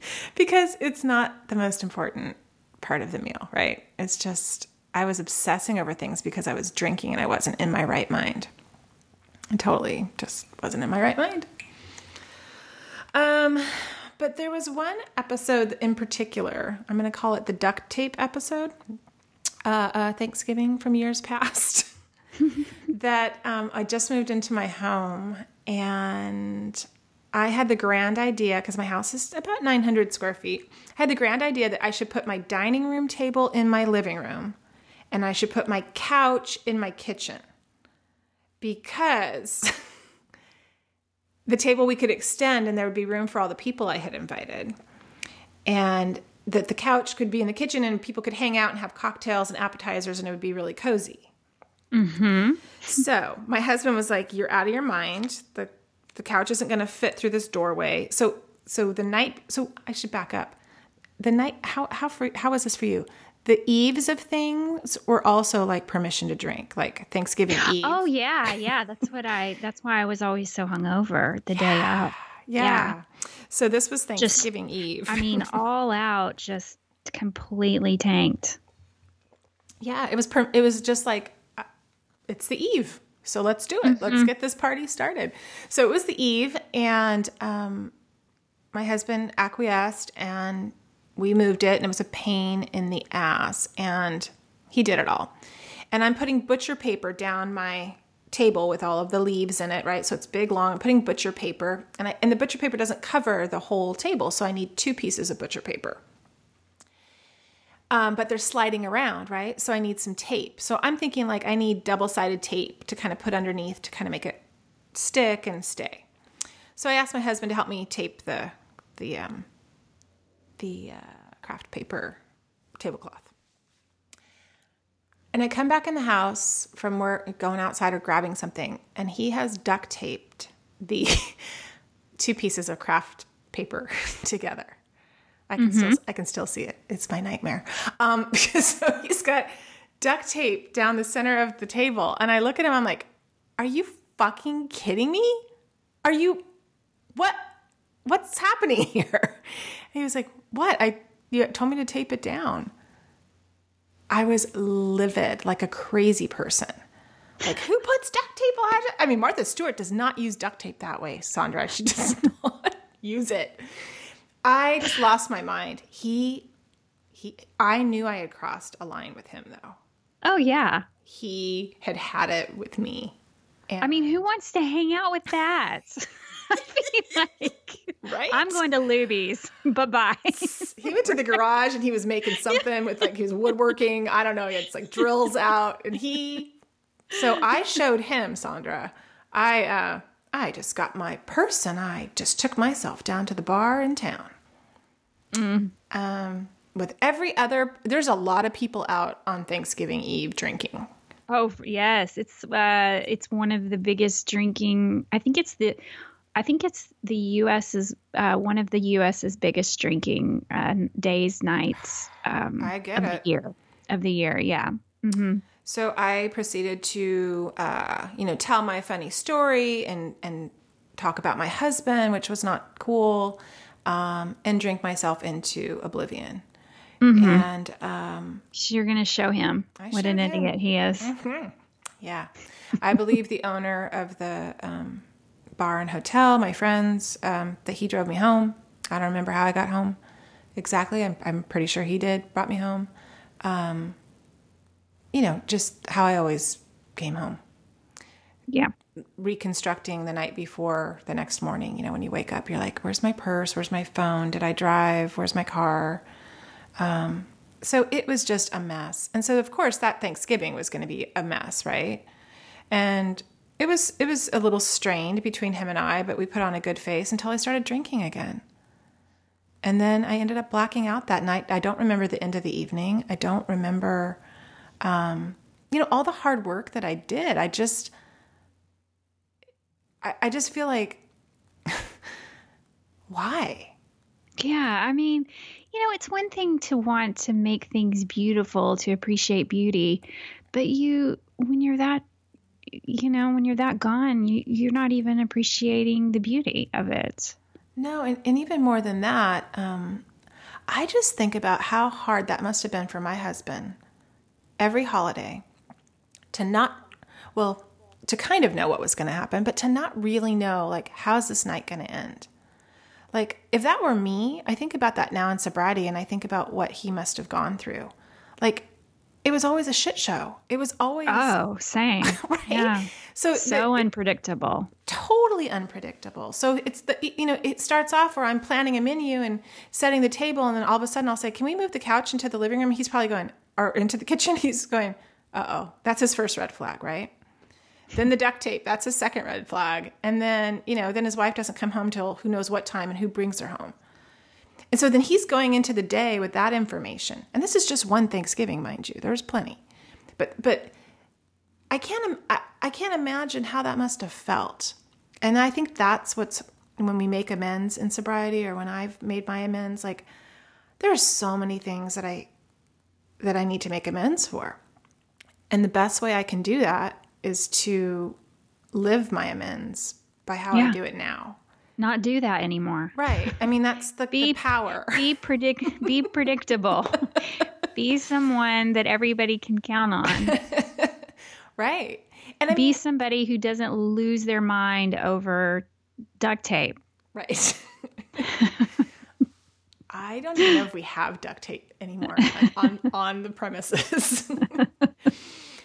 because it's not the most important part of the meal, right? It's just, I was obsessing over things because I was drinking and I wasn't in my right mind. I totally just wasn't in my right mind. Um, but there was one episode in particular, I'm going to call it the duct tape episode, uh, uh, Thanksgiving from years past that um, I just moved into my home and I had the grand idea because my house is about 900 square feet. I had the grand idea that I should put my dining room table in my living room and I should put my couch in my kitchen because the table we could extend and there would be room for all the people I had invited. And that the couch could be in the kitchen and people could hang out and have cocktails and appetizers and it would be really cozy. Mm-hmm. So my husband was like, "You're out of your mind. the The couch isn't going to fit through this doorway." So, so the night. So I should back up. The night. How how for, how was this for you? The eves of things were also like permission to drink, like Thanksgiving Eve. Oh yeah, yeah. That's what I. That's why I was always so hungover the day up. yeah. yeah. So this was Thanksgiving Eve. I mean, all out, just completely tanked. yeah, it was. Per- it was just like uh, it's the eve, so let's do it. Let's get this party started. So it was the eve, and um, my husband acquiesced, and we moved it, and it was a pain in the ass, and he did it all. And I'm putting butcher paper down my table with all of the leaves in it, right? So it's big, long. I'm putting butcher paper, and I, and the butcher paper doesn't cover the whole table, so I need two pieces of butcher paper. Um, but they're sliding around, right? So I need some tape. So I'm thinking like I need double sided tape to kind of put underneath to kind of make it stick and stay. So I asked my husband to help me tape the the um, the uh, craft paper tablecloth. And I come back in the house from work, going outside or grabbing something, and he has duct taped the two pieces of craft paper together. I can still I can still see it. It's my nightmare. Um, so he's got duct tape down the center of the table, and I look at him. I'm like, "Are you fucking kidding me? Are you what? What's happening here?" And he was like, "What? I you told me to tape it down." I was livid, like a crazy person. Like, who puts duct tape on? I mean, Martha Stewart does not use duct tape that way, Sondra. She does not use it. I just lost my mind. He, he, I knew I had crossed a line with him, though. Oh yeah. He had had it with me. And, I mean, who wants to hang out with that? I mean, like, right? I'm going to Luby's. bye bye. he went to the garage and he was making something with like he was woodworking. I don't know. He had like drills out, and he. So I showed him, Sondra. I uh, I just got my purse and I just took myself down to the bar in town. Um, with every other, there's a lot of people out on Thanksgiving Eve drinking. Oh yes, it's uh, it's one of the biggest drinking. I think it's the, I think it's the U.S.'s uh, one of the U.S.'s biggest drinking uh, days, nights. Um, I get of it. The year of the year, yeah. hmm So I proceeded to, uh, you know, tell my funny story and and talk about my husband, which was not cool, um, and drink myself into oblivion. And um, So you're gonna show him I what an idiot he is. yeah, I believe the owner of the um, bar and hotel, my friends, um, that he drove me home. I don't remember how I got home exactly. I'm, I'm pretty sure he did, brought me home. Um, you know, just how I always came home. Yeah. reconstructing the night before the next morning. You know, when you wake up, you're like, where's my purse? Where's my phone? Did I drive? Where's my car? Um, so it was just a mess. And so, of course, that Thanksgiving was going to be a mess, right? And it was it was a little strained between him and I, but we put on a good face until I started drinking again. And then I ended up blacking out that night. I don't remember the end of the evening. I don't remember, um, you know, all the hard work that I did. I just, I, I just feel like, why? Yeah, I mean, you know, it's one thing to want to make things beautiful, to appreciate beauty, but you, when you're that, you know, when you're that gone, you, you're not even appreciating the beauty of it. No, and, and even more than that, um, I just think about how hard that must have been for my husband every holiday to not, well, to kind of know what was going to happen, but to not really know, like, how's this night going to end? Like, if that were me, I think about that now in sobriety and I think about what he must have gone through. Like, it was always a shit show. It was always Oh, same. right. Yeah. So So the- unpredictable. totally unpredictable. So it's the you know it starts off where I'm planning a menu and setting the table, and then all of a sudden I'll say, "Can we move the couch into the living room?" He's probably going or into the kitchen. He's going, "Uh oh, that's his first red flag, right?" Then the duct tape, that's his second red flag, and then you know then his wife doesn't come home till who knows what time and who brings her home. And so then he's going into the day with that information. And this is just one Thanksgiving, mind you. There's plenty. But but I can't I, I can't imagine how that must have felt. And I think that's what's when we make amends in sobriety or when I've made my amends like there are so many things that I that I need to make amends for. And the best way I can do that is to live my amends by how I do it now. Not do that anymore. Right. I mean that's the, the Be- power. Be predict be predictable. be someone that everybody can count on. Right. And I Be mean, somebody who doesn't lose their mind over duct tape. right. I don't even know if we have duct tape anymore on, on, on the premises.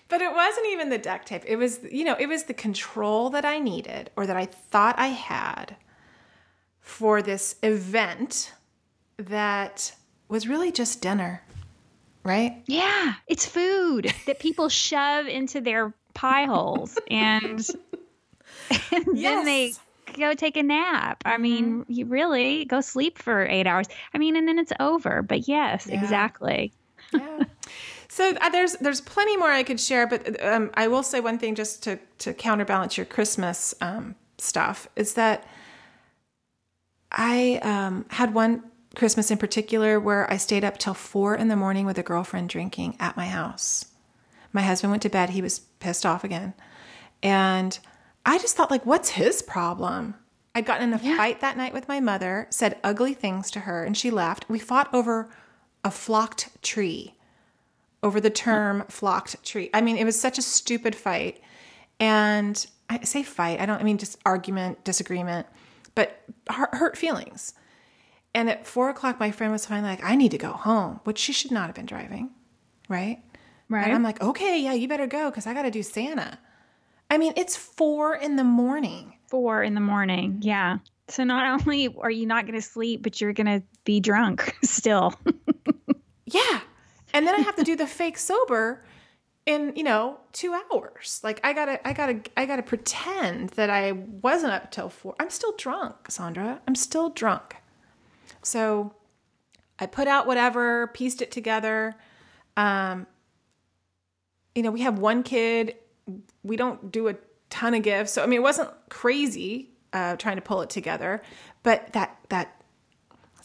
but it wasn't even the duct tape. It was, you know, it was the control that I needed or that I thought I had for this event that was really just dinner. Right? Yeah, it's food that people shove into their pie holes and, and then they Yes. Go take a nap. I mean, you really go sleep for eight hours. I mean, and then it's over. But yes, Yeah. exactly. yeah. So uh, there's there's plenty more I could share, but um, I will say one thing just to to counterbalance your Christmas um, stuff is that I um, had one Christmas in particular where I stayed up till four in the morning with a girlfriend drinking at my house. My husband went to bed; he was pissed off again, and I just thought, like, what's his problem? I'd gotten in a fight that night with my mother, said ugly things to her, and she left. We fought over a flocked tree over the term flocked tree. I mean, it was such a stupid fight. And I say fight, I don't, I mean, just argument, disagreement, but hurt, hurt feelings. And at four o'clock, my friend was finally like, I need to go home, which she should not have been driving. Right. Right. And I'm like, okay, yeah, you better go because I got to do Santa. I mean, it's four in the morning. Four in the morning. Yeah. So not only are you not going to sleep, but you're going to be drunk still. Yeah. And then I have to do the fake sober in, you know, 2 hours. Like I got to I got to I got to pretend that I wasn't up till 4. I'm still drunk, Sondra. I'm still drunk. So I put out whatever, pieced it together. Um you know, we have one kid. We don't do a ton of gifts. So I mean, it wasn't crazy uh trying to pull it together, but that that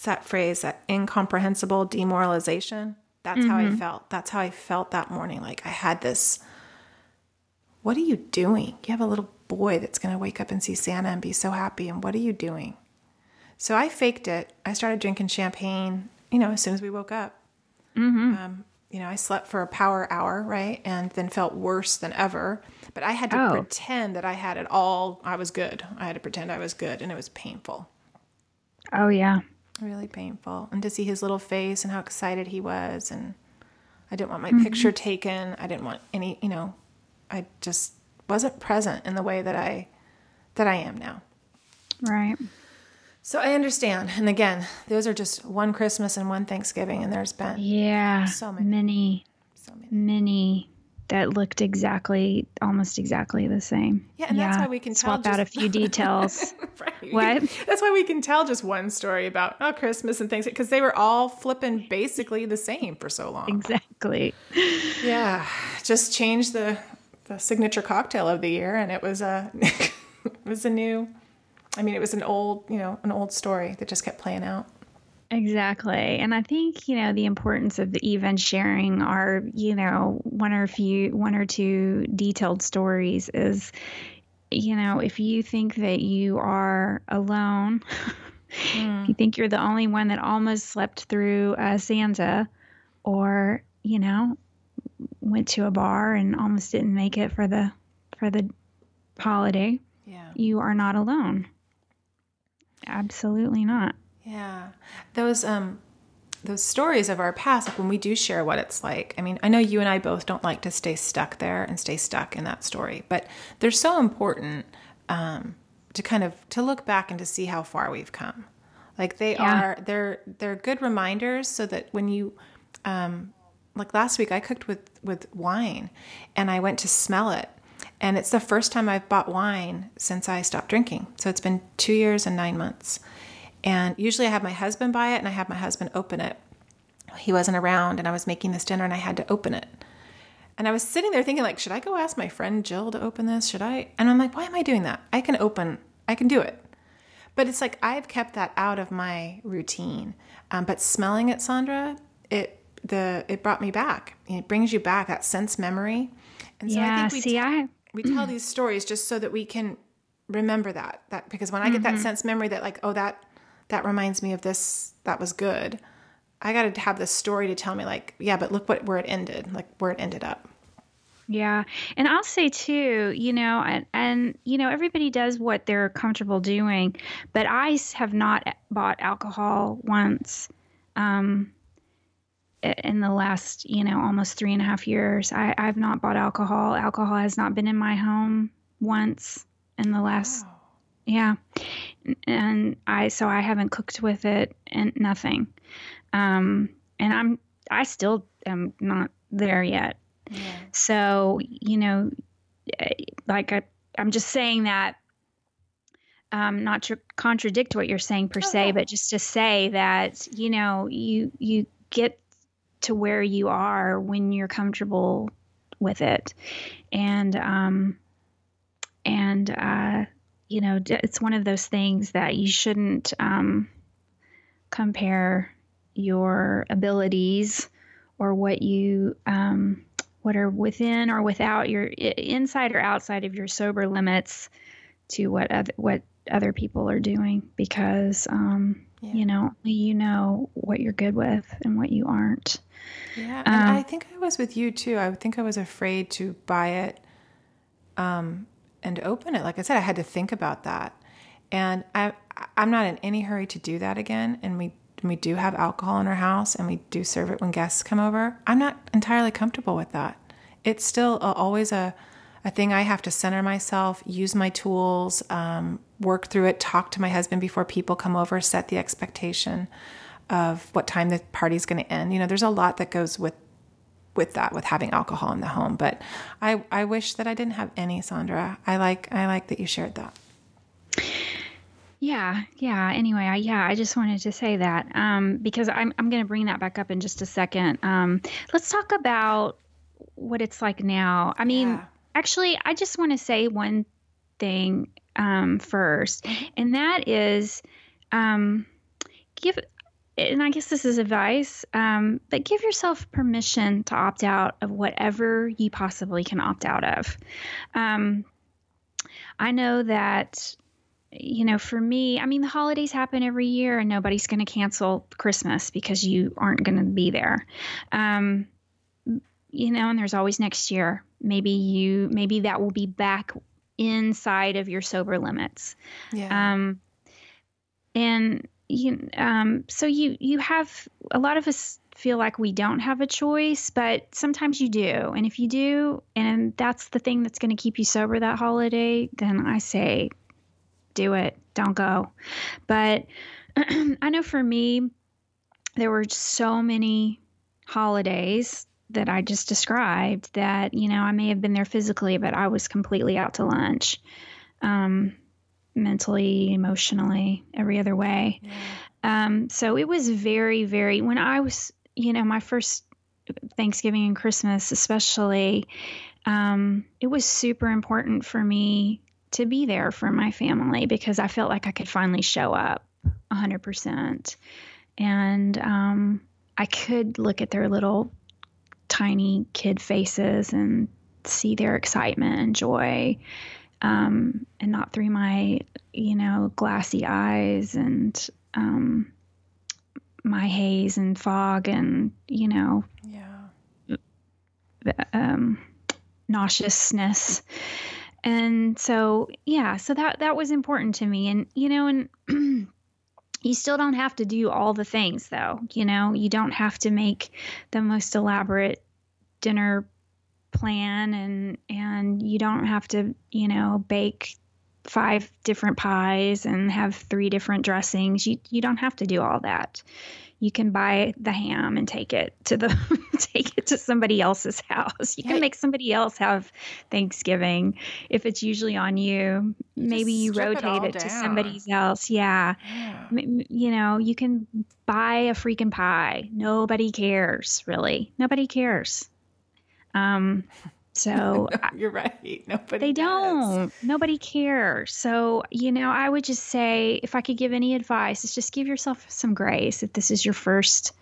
that phrase, that incomprehensible demoralization. That's how I felt. That's how I felt that morning. Like I had this, what are you doing? You have a little boy that's going to wake up and see Santa and be so happy. And what are you doing? So I faked it. I started drinking champagne, you know, as soon as we woke up. Um, you know, I slept for a power hour, right? And then felt worse than ever. But I had to Oh. pretend that I had it all, I was good. I had to pretend I was good. And it was painful oh, yeah. really painful and to see his little face and how excited he was and i didn't want my Mm-hmm. picture taken i didn't want any you know i just wasn't present in the way that i that i am now Right. So i understand and again those are just one christmas and one thanksgiving and there's been Yeah. So many. Many, so many many that looked exactly, almost exactly the same. Yeah, and that's why we can tell swap out a few details. right What? that's why we can tell just one story about oh christmas and things because they were all flipping basically the same for so long exactly. Yeah, just change the the signature cocktail of the year, and it was a it was a new. I mean, it was an old you know an old story that just kept playing out. Exactly. And I think, you know, the importance of the even sharing our, you know, one or few one or two detailed stories is you know, if you think that you are alone, if you think you're the only one that almost slept through uh, Santa or, you know, went to a bar and almost didn't make it for the for the holiday, Yeah, you are not alone. Absolutely not. yeah. Those um, those stories of our past, like when we do share what it's like. I mean, I know you and I both don't like to stay stuck there and stay stuck in that story, but they're so important um, to kind of to look back and to see how far we've come. Like they yeah. are, they're they're good reminders so that when you, um, like last week, I cooked with with wine, and I went to smell it, and it's the first time I've bought wine since I stopped drinking. So it's been two years and nine months and usually I have my husband buy it and I have my husband open it. He wasn't around and I was making this dinner and I had to open it. And I was sitting there thinking like, should I go ask my friend Jill to open this? Should I? And I'm like, why am I doing that? I can open, I can do it. But it's like I've kept that out of my routine. Um, but smelling it, Sondra, it the it brought me back. It brings you back that sense memory. And so yeah, I think we see, t- I we tell these stories just so that we can remember that that because when I get mm-hmm. that sense memory that like oh that that reminds me of this that was good i got to have this story to tell me like yeah but look what where it ended like where it ended up. Yeah. And i'll say too you know and, and you know everybody does what they're comfortable doing but i have not bought alcohol once um in the last you know almost three and a half years I, i've not bought alcohol alcohol has not been in my home once in the last wow. yeah and I so I haven't cooked with it and nothing. Um, and I'm I still am not there yet. Yeah. So you know, eh, like I, I'm just saying that. Um, not to contradict what you're saying per se, but just to say that you know you you get to where you are when you're comfortable with it, and um, and uh, you know, it's one of those things that you shouldn't um, compare your abilities or what you um, what are within or without your inside or outside of your sober limits to what other what other people are doing because um, yeah. you know you know what you're good with and what you aren't. Yeah, and um, I think I was with you too. I think I was afraid to buy it um, and open it. Like I said, I had to think about that. And I I'm not in any hurry to do that again. And we we do have alcohol in our house and we do serve it when guests come over. I'm not entirely comfortable with that. It's still a, always a a thing I have to center myself, use my tools, um, work through it, talk to my husband before people come over, set the expectation of what time the party's going to end. You know, there's a lot that goes with with that with having alcohol in the home. But I I wish that I didn't have any, Sondra. I like I like that you shared that. Yeah, yeah. Anyway, I, yeah, I just wanted to say that um, because I'm I'm going to bring that back up in just a second. Um, let's talk about what it's like now. I mean, yeah. Actually, I just want to say one thing um, first, mm-hmm. and that is um, give and I guess this is advice, um, but give yourself permission to opt out of whatever you possibly can opt out of. Um, I know that, you know, for me, I mean, the holidays happen every year and nobody's going to cancel Christmas because you aren't going to be there. Um, you know, and there's always next year. Maybe you, maybe that will be back inside of your sober limits. Yeah. Um, and you um, so you you have a lot of us feel like we don't have a choice, but sometimes you do. And if you do, and that's the thing that's going to keep you sober that holiday, then I say do it. Don't go. But I know for me, there were so many holidays that I just described that, you know, I may have been there physically, but I was completely out to lunch. Um, mentally, emotionally, every other way. Yeah. Um, so it was very, very, when I was, you know, my first Thanksgiving and Christmas, especially, um, it was super important for me to be there for my family because I felt like I could finally show up 100%. And um, I could look at their little tiny kid faces and see their excitement and joy um, and not through my, you know, glassy eyes and um, my haze and fog and, you know, yeah. um, nauseousness. And so, yeah, so that, that was important to me. And, you know, and you still don't have to do all the things though you know? You don't have to make the most elaborate dinner plan and and you don't have to you know bake five different pies and have three different dressings. You you don't have to do all that you can buy the ham and take it to the take it to somebody else's house. You can make somebody else have Thanksgiving if it's usually on you. Maybe you rotate it, it to somebody else. Yeah. yeah. You know, you can buy a freaking pie. Nobody cares, really. Nobody cares. Um so you're right. Nobody. They does. don't. Nobody cares. So you know, I would just say, if I could give any advice, is just give yourself some grace if this is your first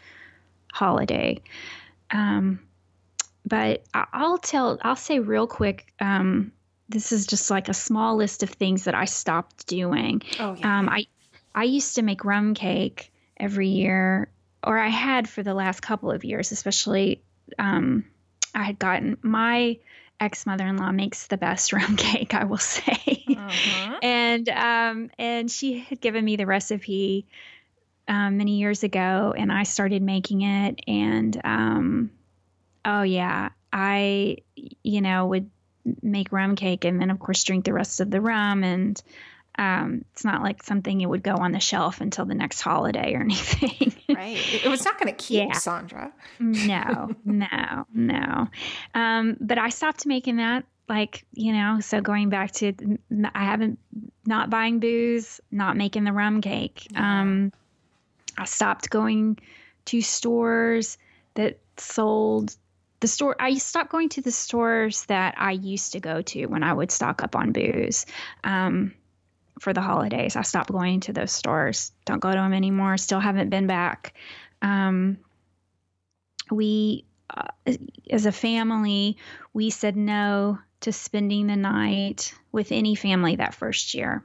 holiday. Um, but I'll tell. I'll say real quick. Um, this is just like a small list of things that I stopped doing. Oh yeah. Um, I I used to make rum cake every year, or I had for the last couple of years, especially. Um, I had gotten my ex mother in law makes the best rum cake, I will say. Uh-huh. and um, and she had given me the recipe um, many years ago, and I started making it. And um, oh yeah, I you know would make rum cake, and then of course drink the rest of the rum and um, it's not like something it would go on the shelf until the next holiday or anything. right. It was not going to keep, yeah. Sondra. no, no, no. Um, but I stopped making that. Like, you know, so going back to, I haven't, not buying booze, not making the rum cake. Um, I stopped going to stores that sold the store i stopped going to the stores that i used to go to when i would stock up on booze um, for the holidays. I stopped going to those stores. Don't go to them anymore. Still haven't been back. Um, we, uh, as a family, we said no to spending the night with any family that first year.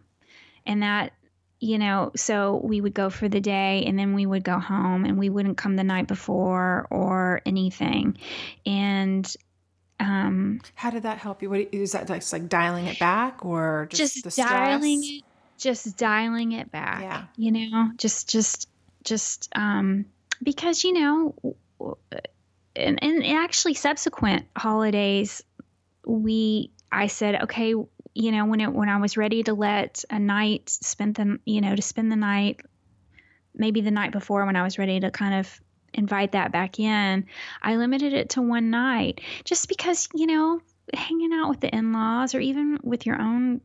And that, you know, so we would go for the day and then we would go home and we wouldn't come the night before or anything. And um, How did that help you? What is that like, like dialing it back or just, just dialing it, just dialing it back? Yeah. You know, just, just, just, um, because, you know, and, and actually subsequent holidays, we, I said, okay, you know, when it, when I was ready to let a night spend the, you know, to spend the night, maybe the night before when I was ready to kind of invite that back in. I limited it to one night just because, you know, hanging out with the in laws or even with your own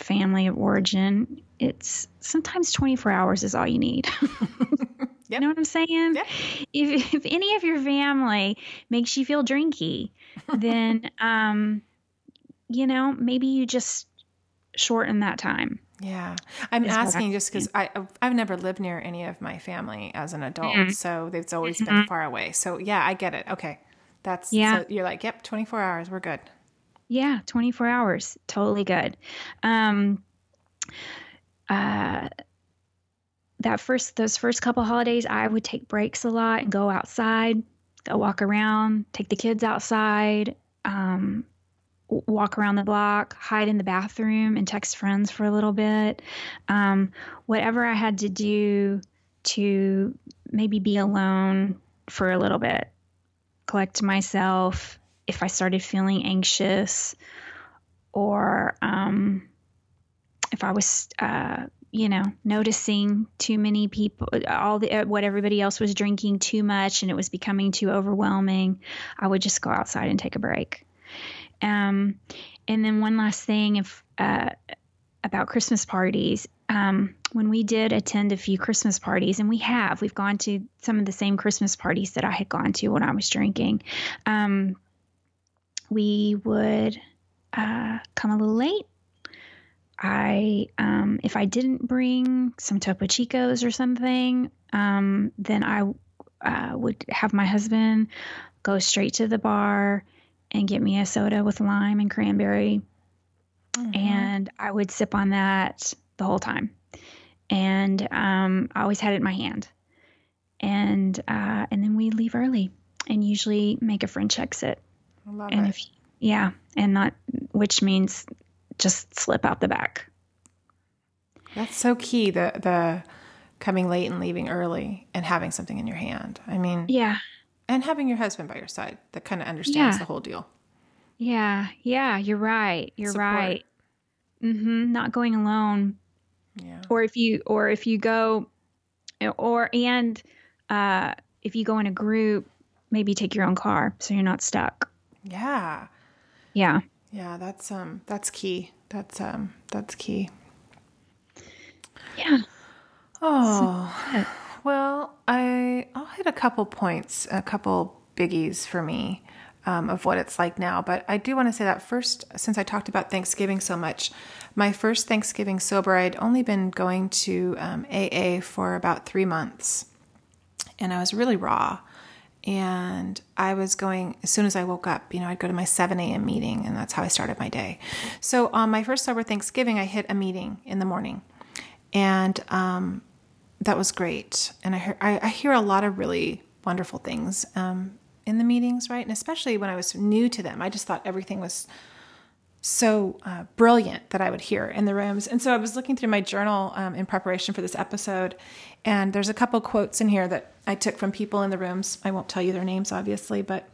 family of origin, it's sometimes 24 hours is all you need. yep. You know what I'm saying? Yep. If, if any of your family makes you feel drinky, then, um, you know, maybe you just shorten that time. Yeah. I'm asking just because I I've never lived near any of my family as an adult, mm-hmm. so it's always mm-hmm. been far away. So yeah, I get it. Okay, that's yeah. So you're like, yep, 24 hours, we're good. Yeah, 24 hours, totally good. Um, uh, that first those first couple holidays, I would take breaks a lot and go outside, go walk around, take the kids outside. Um, walk around the block, hide in the bathroom, and text friends for a little bit. Um, whatever I had to do to maybe be alone for a little bit, collect myself if I started feeling anxious or um, if I was. Uh, you know, noticing too many people, all the what everybody else was drinking too much, and it was becoming too overwhelming. I would just go outside and take a break. Um, and then one last thing, if uh, about Christmas parties. Um, when we did attend a few Christmas parties, and we have, we've gone to some of the same Christmas parties that I had gone to when I was drinking. Um, we would uh, come a little late. I, um, if I didn't bring some Topo Chicos or something, um, then I uh, would have my husband go straight to the bar and get me a soda with lime and cranberry. Mm-hmm. And I would sip on that the whole time. And um, I always had it in my hand. And uh, and then we leave early and usually make a French exit. I love and it. If, yeah, and not which means just slip out the back. That's so key. The the coming late and leaving early and having something in your hand. I mean, Yeah. And having your husband by your side that kind of understands Yeah. the whole deal. Yeah. Yeah. You're right. You're Support. right. Mm-hmm. Not going alone. Yeah. or if you or if you go or and uh if you go in a group maybe take your own car so you're not stuck Yeah. yeah Yeah, that's um that's key. That's um that's key. yeah Oh. Well, I I'll hit a couple points, a couple biggies for me um, of what it's like now. But I do want to say that first, since I talked about Thanksgiving so much, my first Thanksgiving sober, I'd only been going to um, AA for about three months, and I was really raw. And I was going as soon as I woke up. You know, I'd go to my 7 a.m. meeting, and that's how I started my day. So on my first sober Thanksgiving, I hit a meeting in the morning, and um, that was great. And I hear, I, I hear a lot of really wonderful things um, in the meetings, right? And especially when I was new to them, I just thought everything was so uh, brilliant that I would hear in the rooms. And so I was looking through my journal um, in preparation for this episode, and there's a couple quotes in here that I took from people in the rooms. I won't tell you their names, obviously, but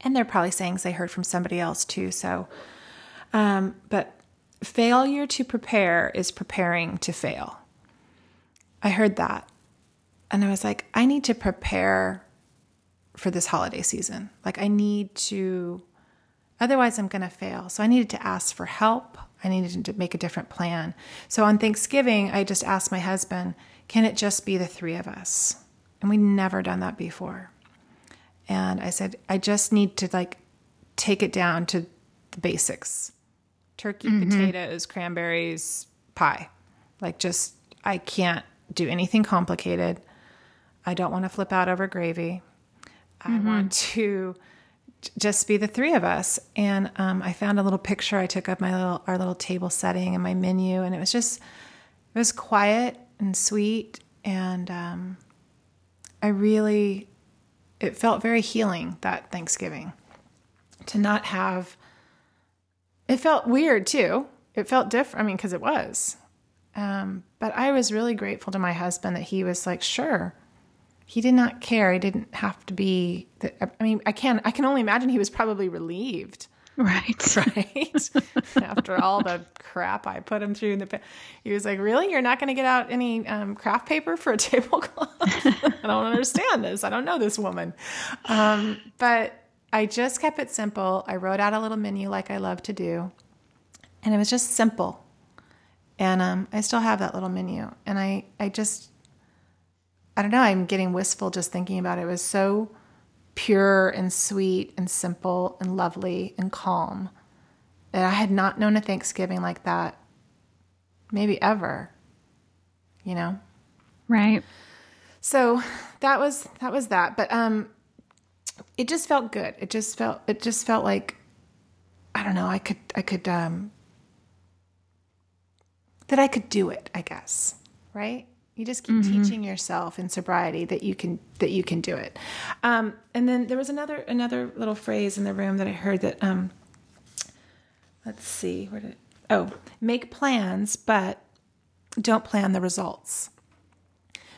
and they're probably sayings they heard from somebody else too. So, um, but failure to prepare is preparing to fail. I heard that. And I was like, I need to prepare for this holiday season. Like, I need to, otherwise, I'm going to fail. So, I needed to ask for help. I needed to make a different plan. So, on Thanksgiving, I just asked my husband, can it just be the three of us? And we'd never done that before. And I said, I just need to like take it down to the basics turkey, mm-hmm. potatoes, cranberries, pie. Like, just, I can't do anything complicated. I don't want to flip out over gravy. I want to just be the three of us. And um, I found a little picture I took of my little our little table setting and my menu, and it was just it was quiet and sweet, and um, I really it felt very healing that Thanksgiving to not have. It felt weird too. It felt different. I mean, because it was. Um, but I was really grateful to my husband that he was like, sure. He did not care. He didn't have to be. I mean, I can I can only imagine he was probably relieved, right right? After all the crap I put him through in the, pa- he was like, "Really, you're not going to get out any um, craft paper for a tablecloth? I don't understand this. I don't know this woman." Um, but I just kept it simple. I wrote out a little menu like I love to do, and it was just simple. And um, I still have that little menu, and I I just I don't know. I'm getting wistful just thinking about it. It was so pure and sweet and simple and lovely and calm. that I had not known a Thanksgiving like that, maybe ever. You know. right So that was that was that. But um, it just felt good. It just felt it just felt like I don't know. I could I could um that I could do it. I guess right. You just keep teaching yourself in sobriety that you can that you can do it. Um, and then there was another another little phrase in the room that I heard that um, let's see where did oh make plans but don't plan the results.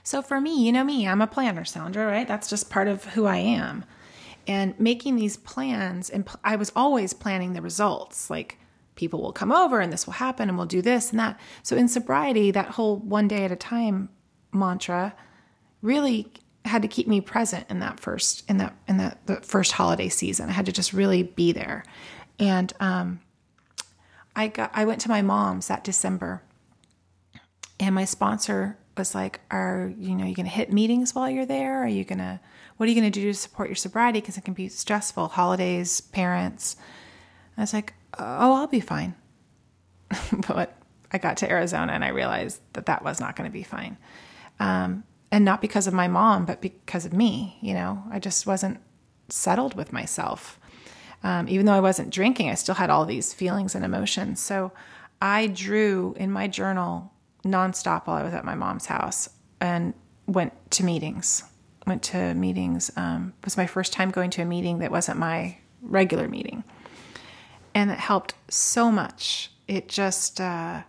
So for me, you know me, I'm a planner, Sondra, right? That's just part of who I am. And making these plans, and I was always planning the results. Like people will come over and this will happen and we'll do this and that. So in sobriety, that whole one day at a time mantra really had to keep me present in that first in that in that the first holiday season. I had to just really be there. And um I got I went to my mom's that December and my sponsor was like, "Are you know you going to hit meetings while you're there? Are you going to what are you going to do to support your sobriety because it can be stressful, holidays, parents." I was like, "Oh, I'll be fine." but I got to Arizona and I realized that that was not going to be fine. Um, and not because of my mom, but because of me, you know. I just wasn't settled with myself. Um, even though I wasn't drinking, I still had all these feelings and emotions. So I drew in my journal nonstop while I was at my mom's house and went to meetings. Went to meetings. Um, it was my first time going to a meeting that wasn't my regular meeting, and it helped so much. It just uh,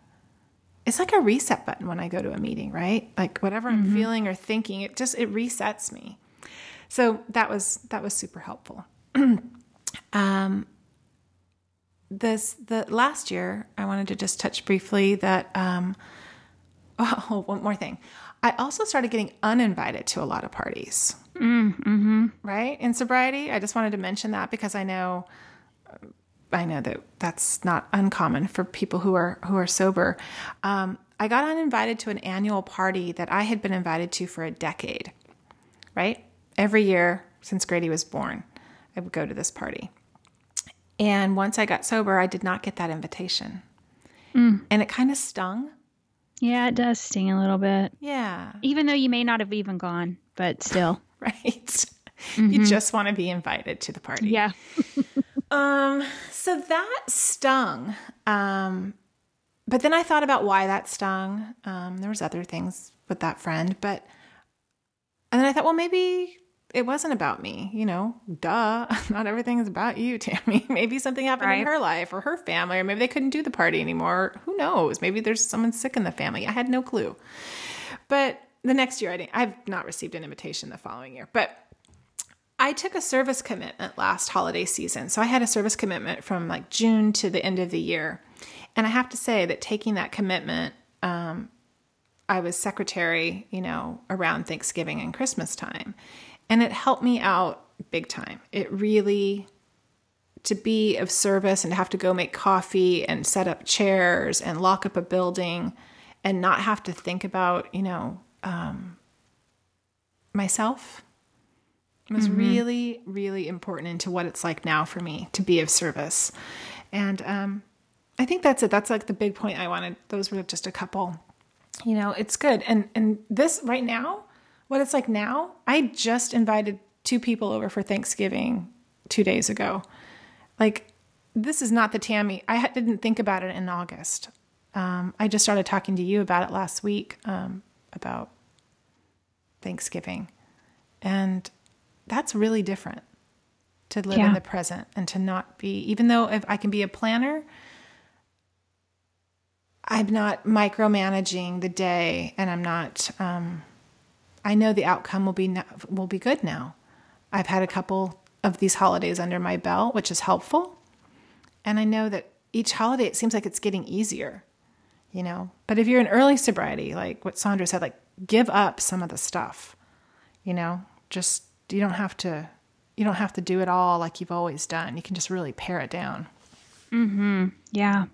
it's like a reset button when I go to a meeting, right? Like whatever I'm feeling or thinking, it just it resets me. So that was that was super helpful. um, this the last year, I wanted to just touch briefly that. Um, oh, one more thing. I also started getting uninvited to a lot of parties. Mm-hmm. Right in sobriety, I just wanted to mention that because I know, I know that that's not uncommon for people who are who are sober. Um, I got uninvited to an annual party that I had been invited to for a decade. Right, every year since Grady was born, I would go to this party. And once I got sober, I did not get that invitation, and it kind of stung. Yeah, it does sting a little bit. Yeah. Even though you may not have even gone, but still. right? You just want to be invited to the party. Yeah. Um, so that stung. Um, but then I thought about why that stung. Um, there was other things with that friend, but and then I thought, well, maybe it wasn't about me, you know, duh. Not everything is about you, Tammi. maybe something happened in her life or her family, or maybe they couldn't do the party anymore. Who knows? Maybe there's someone sick in the family. I had no clue. But the next year, I didn't, I've not received an invitation the following year. But I took a service commitment last holiday season. So I had a service commitment from like June to the end of the year. And I have to say that taking that commitment, um, I was secretary, you know, around Thanksgiving and Christmas time. And it helped me out big time. It really, to be of service and to have to go make coffee and set up chairs and lock up a building and not have to think about, you know, um, myself it was really, really important into what it's like now for me to be of service. And um, I think that's it. That's like the big point I wanted. Those were just a couple. You know, it's good. And and this right now, what it's like now, I just invited two people over for Thanksgiving two days ago. Like, this is not the Tammi. I didn't think about it in August. Um, I just started talking to you about it last week um, about Thanksgiving. And that's really different to live in the present and to not be, even though if I can be a planner, I'm not micromanaging the day and I'm not, um, I know the outcome will be, no- will be good now. I've had a couple of these holidays under my belt, which is helpful. And I know that each holiday, it seems like it's getting easier, you know? But if you're in early sobriety, like what Sondra said, like give up some of the stuff, you know? Just, you don't have to, you don't have to do it all like you've always done. You can just really pare it down. Mm-hmm. Yeah.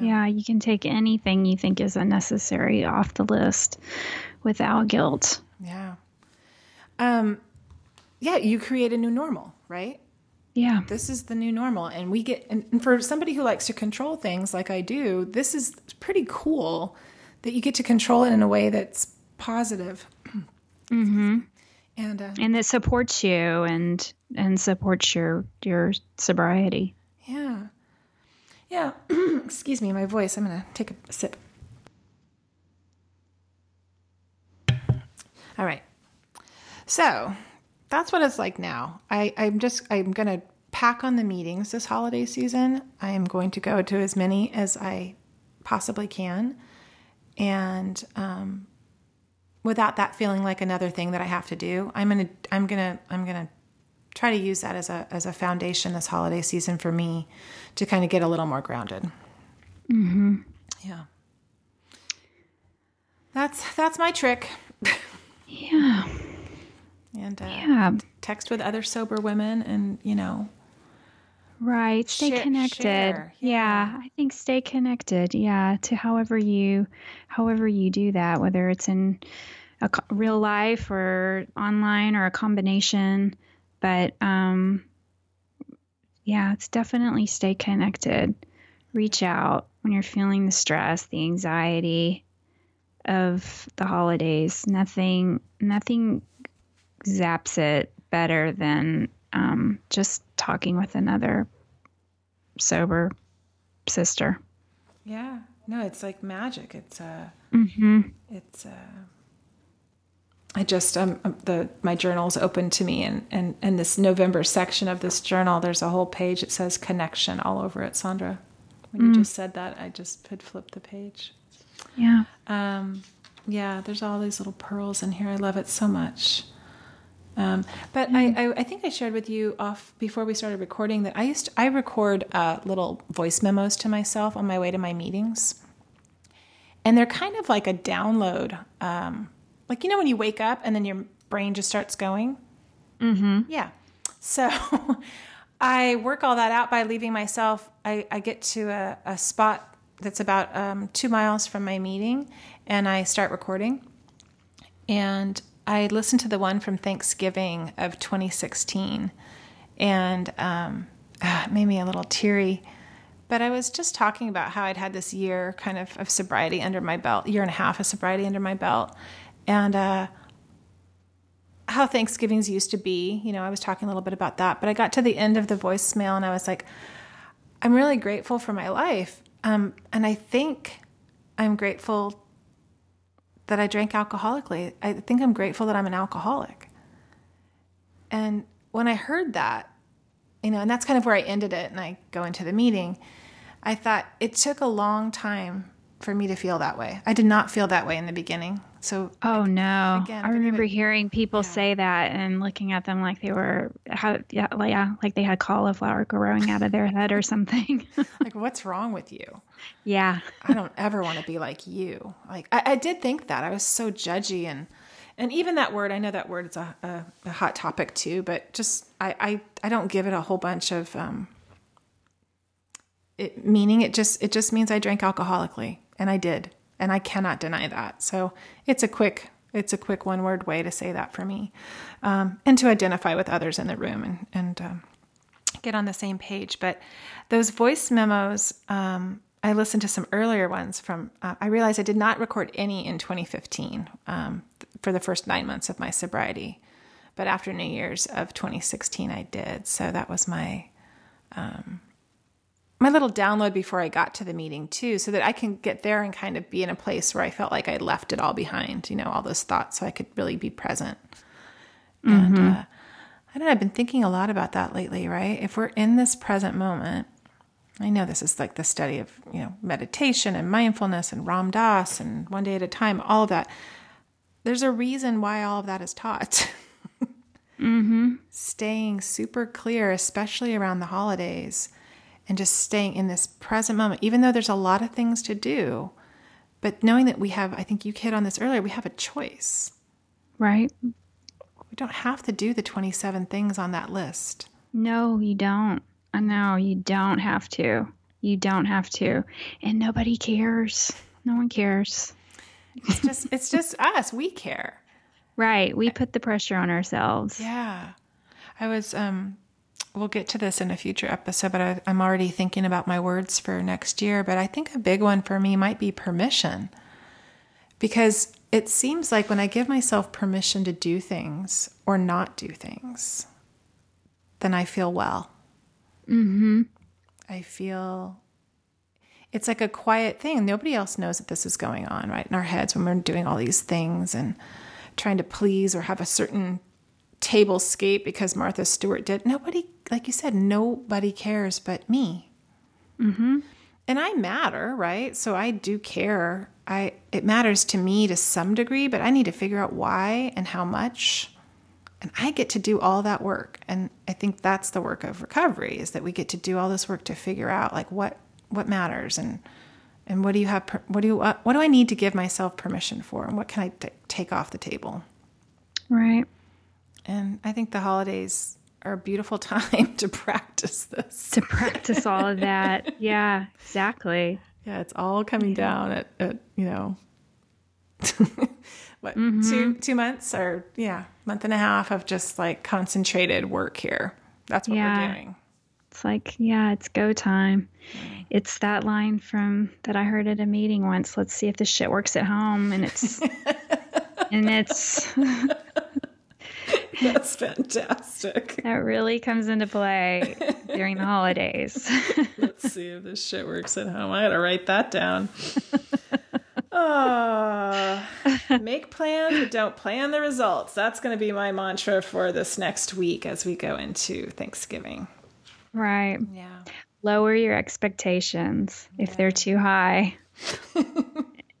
yeah. you can take anything you think is unnecessary off the list without guilt. Yeah. Um, yeah, you create a new normal, right? Yeah. This is the new normal. And we get, and and for somebody who likes to control things like I do, this is pretty cool that you get to control it in a way that's positive. Mm-hmm. And, uh, And that supports you and and supports your your sobriety. yeah. Yeah. Excuse me, my voice. I'm going to take a sip. All right. So that's what it's like now. I, I'm just, I'm going to pack on the meetings this holiday season. I am going to go to as many as I possibly can. And um, without that feeling like another thing that I have to do, I'm going to, I'm going to, I'm going to try to use that as a, as a foundation this holiday season for me to kind of get a little more grounded. Mm-hmm. Yeah. That's, that's my trick. Yeah. and uh, Yeah. text with other sober women and you know Right. Stay Share- connected. share, Yeah. I think stay connected. Yeah. To however you, however you do that, whether it's in a co- real life or online or a combination. But um, yeah, it's definitely stay connected. Reach out when you're feeling the stress, the anxiety of the holidays. Nothing, nothing zaps it better than um, just talking with another sober sister. yeah no it's like magic it's uh Mm-hmm. it's uh I just um um, the my journal's open to me and and and this November section of this journal there's a whole page that says connection all over it Sondra when you just said that I just could flip the page Yeah. Um, yeah, there's all these little pearls in here. I love it so much. Um, but I, I, I think I shared with you off before we started recording that I used to, I record uh, little voice memos to myself on my way to my meetings, and they're kind of like a download. Um, like you know when you wake up and then your brain just starts going. Mm-hmm. Yeah. So I work all that out by leaving myself. I, I get to a, a spot that's about um, two miles from my meeting, and I start recording. And I listened to the one from Thanksgiving of 2016, and um, ah, it made me a little teary. But I was just talking about how I'd had this year kind of of sobriety under my belt, year and a half of sobriety under my belt, and uh, how Thanksgivings used to be. You know, I was talking a little bit about that. But I got to the end of the voicemail, and I was like, I'm really grateful for my life, um, and I think I'm grateful that I drank alcoholically. I think I'm grateful that I'm an alcoholic. And when I heard that, you know, and that's kind of where I ended it and I go into the meeting, I thought it took a long time for me to feel that way. I did not feel that way in the beginning. So Oh no. Again, I remember hearing people say that and looking at them like they were how yeah, like, yeah, like they had cauliflower growing out of their head or something. like, what's wrong with you? yeah. I don't ever want to be like you. Like I, I did think that I was so judgy and and even that word. I know that word is a, a, a hot topic too, but just I, I I don't give it a whole bunch of um, it meaning. It just it just means I drank alcoholically, and I did, and I cannot deny that. So it's a quick it's a quick one word way to say that for me, um, and to identify with others in the room and and. Um, get on the same page. But those voice memos, um, I listened to some earlier ones from, uh, I realized I did not record any in 2015 um, th- for the first nine months of my sobriety. But after New Year's of 2016, I did. So that was my. Um, my little download before I got to the meeting too, so that I can get there and kind of be in a place where I felt like I left it all behind, you know, all those thoughts, so I could really be present. And uh, I don't know, I've been thinking a lot about that lately, right? If we're in this present moment, I know this is like the study of, you know, meditation and mindfulness and Ram Dass and one day at a time, all of that. There's a reason why all of that is taught. Staying super clear, especially around the holidays, and just staying in this present moment, even though there's a lot of things to do. But knowing that we have, I think you hit on this earlier, we have a choice. Right? We don't have to do the 27 things on that list. No, you don't. I know you don't have to. You don't have to. And nobody cares. No one cares. It's just it's just us. We care. Right. We put the pressure on ourselves. Yeah. I was um we'll get to this in a future episode, but I, I'm already thinking about my words for next year. But I think a big one for me might be permission. Because it seems like when I give myself permission to do things or not do things, then I feel well. Mm-hmm. I feel it's like a quiet thing. Nobody else knows that this is going on, right? In our heads when we're doing all these things and trying to please or have a certain table scape because Martha Stewart did. Nobody, like you said, nobody cares but me. Mm-hmm. And I matter, right? So I do care. I it matters to me to some degree, but I need to figure out why and how much. And I get to do all that work. And I think that's the work of recovery is that we get to do all this work to figure out like what what matters and and what do you have what do you uh, what do I need to give myself permission for and what can I t- take off the table? Right. And I think the holidays are a beautiful time to practice this. To practice all of that. Yeah, exactly. Yeah, it's all coming down at, at you know what mm-hmm. two two months or yeah month and a half of just like concentrated work here. That's what Yeah. we're doing. It's like, yeah, it's go time. Mm. It's that line from that I heard at a meeting once. Let's see if this shit works at home. And it's, and it's, That's fantastic. that really comes into play during the holidays. Let's see if this shit works at home. I gotta write that down. Ah, make plans, but don't plan the results. That's going to be my mantra for this next week as we go into Thanksgiving. right. Yeah. Lower your expectations if they're too high.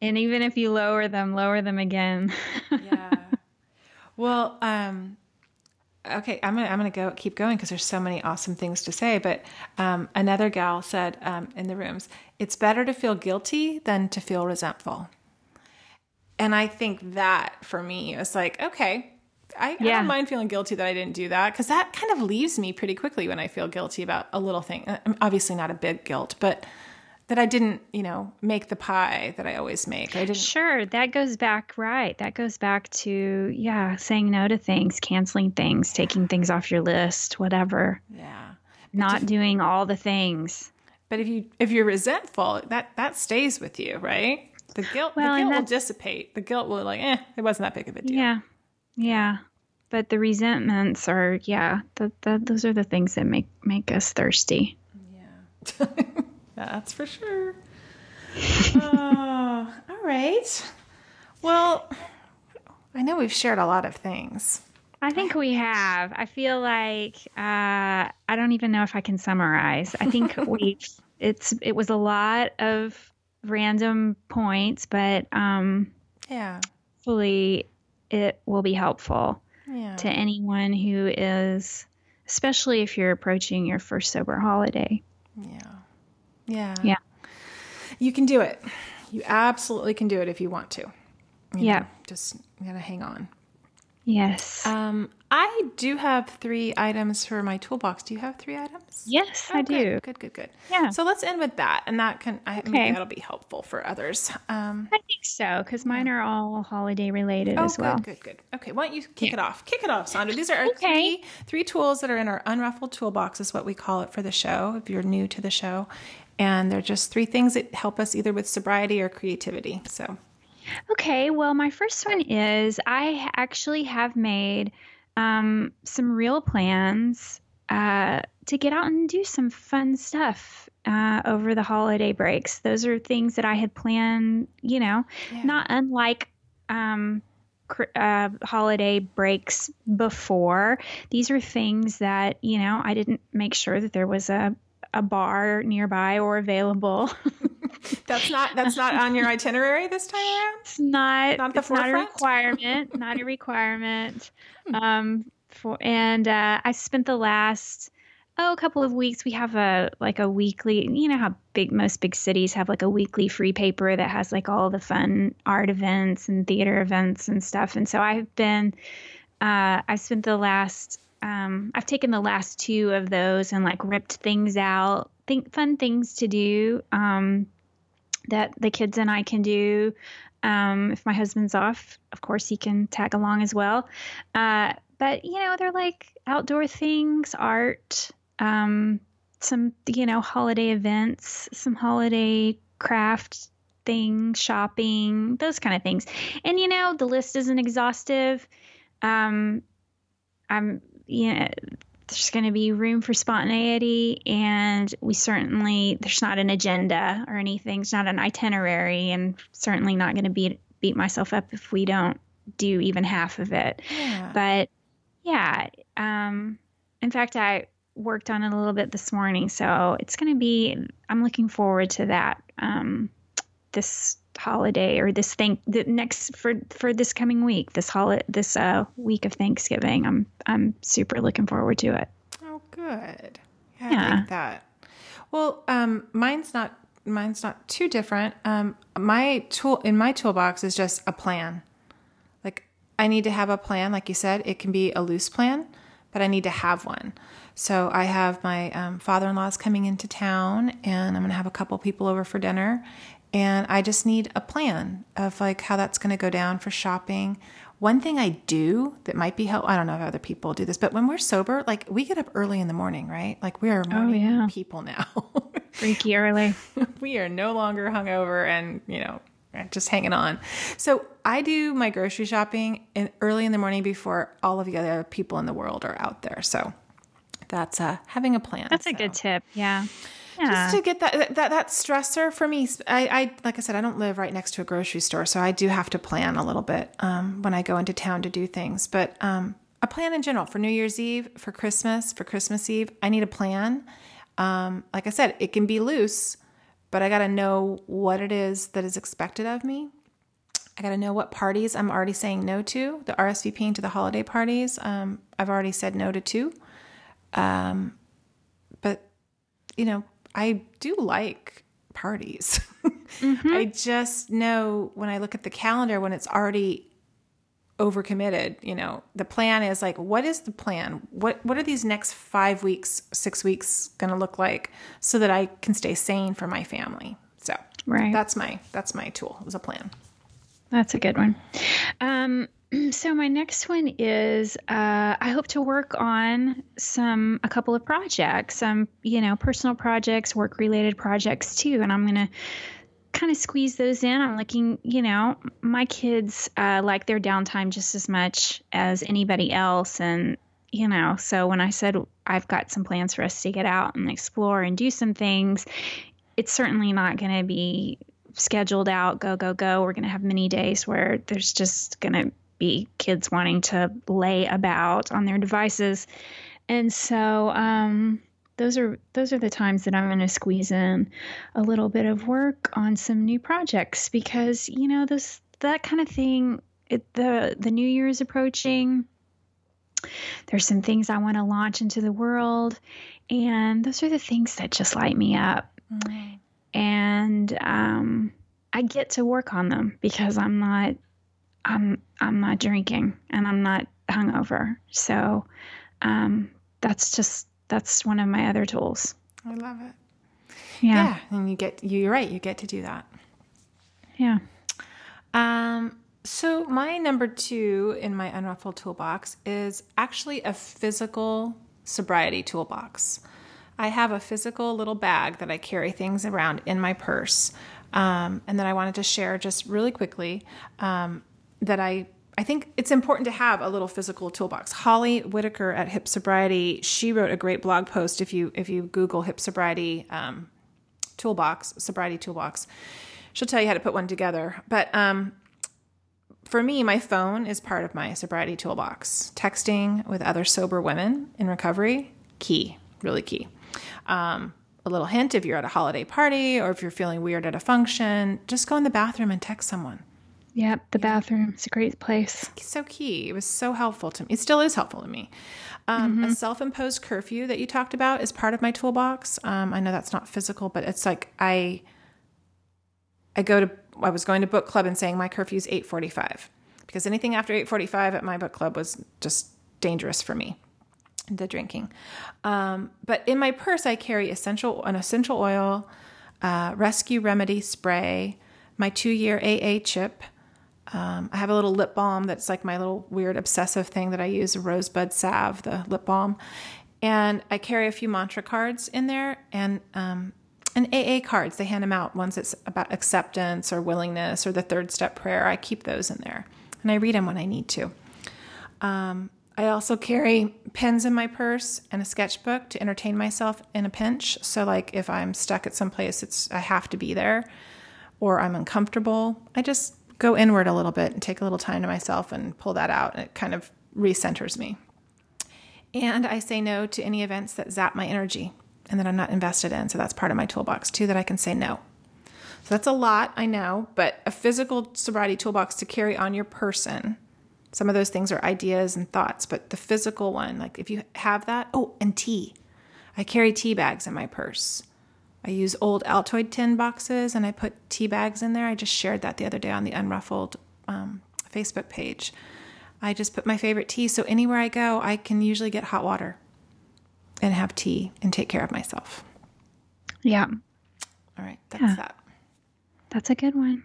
And even if you lower them, lower them again. yeah. Well, um, okay, I'm gonna I'm gonna go keep going because there's so many awesome things to say. But um, another gal said um, in the rooms, it's better to feel guilty than to feel resentful. And I think that for me is like, okay, I, I don't mind feeling guilty that I didn't do that because that kind of leaves me pretty quickly when I feel guilty about a little thing. Uh, Obviously, not a big guilt, but that I didn't, you know, make the pie that I always make. I didn't. Sure, that goes back right. That goes back to yeah, saying no to things, canceling things, taking things off your list, whatever. Yeah. Not doing all the things. But if you if you're resentful, that that stays with you, right? The guilt Well, the guilt will dissipate. The guilt will like, eh, it wasn't that big of a deal. Yeah. Yeah. But the resentments are yeah, the, the, those are the things that make make us thirsty. That's for sure. oh, all right. Well, I know we've shared a lot of things. I think we have. I feel like uh, I don't even know if I can summarize. I think we it's it was a lot of random points, but um, Yeah. hopefully it will be helpful Yeah. to anyone who is, especially if you're approaching your first sober holiday. Yeah. Yeah. Yeah. You can do it. You absolutely can do it if you want to. You Yeah. know, just gotta hang on. Yes. Um, I do have three items for my toolbox. Do you have three items? yes, Oh, I good, do. Good, good, good. Yeah. So let's end with that, and that can I, maybe Okay. that'll be helpful for others. Um, I think so because mine are all holiday related oh, as well. good, good. Good. Okay, why don't you kick it off? Kick it off, Sondra. These are our Okay. three three tools that are in our unruffled toolbox, is what we call it for the show. If you're new to the show, and they're just three things that help us either with sobriety or creativity. So Okay, well, my first one is I actually have made um, some real plans uh, to get out and do some fun stuff uh, over the holiday breaks. Those are things that I had planned, you know, Yeah. not unlike um, uh, holiday breaks before. These are things that, you know, I didn't make sure that there was a a bar nearby or available. that's not that's not on your itinerary this time around. it's not Not the it's not a requirement not a requirement um for and uh i spent the last oh a couple of weeks we have a like a weekly you know how big most big cities have like a weekly free paper that has like all the fun art events and theater events and stuff and so i've been uh i've spent the last um i've taken the last two of those and like ripped things out think fun things to do um that the kids and I can do. Um, if my husband's off, of course, he can tag along as well. Uh, but, you know, they're like outdoor things, art, um, some, you know, holiday events, some holiday craft things, shopping, those kind of things. And, you know, the list isn't exhaustive. Um, I'm, you know, there's going to be room for spontaneity and we certainly there's not an agenda or anything it's not an itinerary and certainly not going to beat beat myself up if we don't do even half of it Yeah. but yeah um in fact i worked on it a little bit this morning so it's going to be i'm looking forward to that um this holiday or this thank the next for for this coming week this holiday this uh week of thanksgiving i'm i'm super looking forward to it Oh, good. Yeah, I like that. Well, um, mine's not mine's not too different. Um, my tool in my toolbox is just a plan. Like I need to have a plan. Like you said, it can be a loose plan, but I need to have one. So I have my um, father-in-law's coming into town, and I'm gonna have a couple people over for dinner, and I just need a plan of like how that's gonna go down for shopping. One thing I do that might be helpful, I don't know if other people do this, but when we're sober, like we get up early in the morning, right? Like we are morning yeah. people now. freaky early we are no longer hungover and, you know, just hanging on. So I do my grocery shopping in early in the morning before all of the other people in the world are out there. So that's uh, having a plan. that's a good tip yeah yeah just to get that that that stressor for me I, I like i said i don't live right next to a grocery store so i do have to plan a little bit um, when i go into town to do things but um, a plan in general for new year's eve for christmas for christmas eve i need a plan um, like i said it can be loose but I got to know what it is that is expected of me. I got to know what parties I'm already saying no to. The RSVPing to the holiday parties, um, I've already said no to two. Um, but, you know, I do like parties. Mm-hmm. I just know when I look at the calendar when it's already overcommitted, you know, the plan is like, what is the plan? What what are these next five weeks, six weeks gonna look like so that I can stay sane for my family? So right. that's my that's my tool as a plan. That's a good one. Um, so my next one is uh, I hope to work on some a couple of projects, some you know personal projects, work related projects too, and I'm gonna kind of squeeze those in. I'm looking, you know, my kids uh, like their downtime just as much as anybody else, and you know, so when I said I've got some plans for us to get out and explore and do some things, it's certainly not going to be scheduled out, go, go, go. We're going to have many days where there's just going to be kids wanting to lay about on their devices. And so, um, those are those are the times that I'm going to squeeze in a little bit of work on some new projects because you know this that kind of thing it, the the new year is approaching. There's some things I want to launch into the world and those are the things that just light me up. Mm-hmm. And um, I get to work on them because I'm not I'm I'm not drinking and I'm not hungover. So um, that's just that's one of my other tools. I love it. Yeah. yeah, and you get you're right. You get to do that. Yeah. Um. So my number two in my unruffled toolbox is actually a physical sobriety toolbox. I have a physical little bag that I carry things around in my purse. Um, and then I wanted to share just really quickly um, that I I think it's important to have a little physical toolbox. Holly Whitaker at Hip Sobriety, she wrote a great blog post. If you if you Google Hip Sobriety um, toolbox, sobriety toolbox, she'll tell you how to put one together. But um, for me, my phone is part of my sobriety toolbox. Texting with other sober women in recovery, key, really key. Um, a little hint if you're at a holiday party or if you're feeling weird at a function, just go in the bathroom and text someone. Yep, the bathroom. It's a great place. It's so key. It was so helpful to me. It still is helpful to me. Um, mm-hmm. A self imposed curfew that you talked about is part of my toolbox. Um, I know that's not physical, but it's like I. I go to I was going to book club and saying my curfew is 8:45 because anything after 8:45 at my book club was just dangerous for me the drinking. Um, but in my purse, I carry essential an essential oil, uh, rescue remedy spray, my two year AA chip. Um, I have a little lip balm that's like my little weird obsessive thing that I use, rosebud salve, the lip balm. And I carry a few mantra cards in there and um, and AA cards. They hand them out. Ones that's about acceptance or willingness or the third step prayer. I keep those in there, and I read them when I need to. Um, I also carry pens in my purse and a sketchbook to entertain myself in a pinch. So like if I'm stuck at some place it's I have to be there or I'm uncomfortable, I just go inward a little bit and take a little time to myself and pull that out and it kind of recenters me. And I say no to any events that zap my energy and that I'm not invested in. So that's part of my toolbox too that I can say no. So that's a lot, I know, but a physical sobriety toolbox to carry on your person some of those things are ideas and thoughts, but the physical one, like if you have that, oh, and tea. I carry tea bags in my purse. I use old Altoid tin boxes and I put tea bags in there. I just shared that the other day on the Unruffled um, Facebook page. I just put my favorite tea. So anywhere I go, I can usually get hot water and have tea and take care of myself. Yeah. All right. That's yeah. that. That's a good one.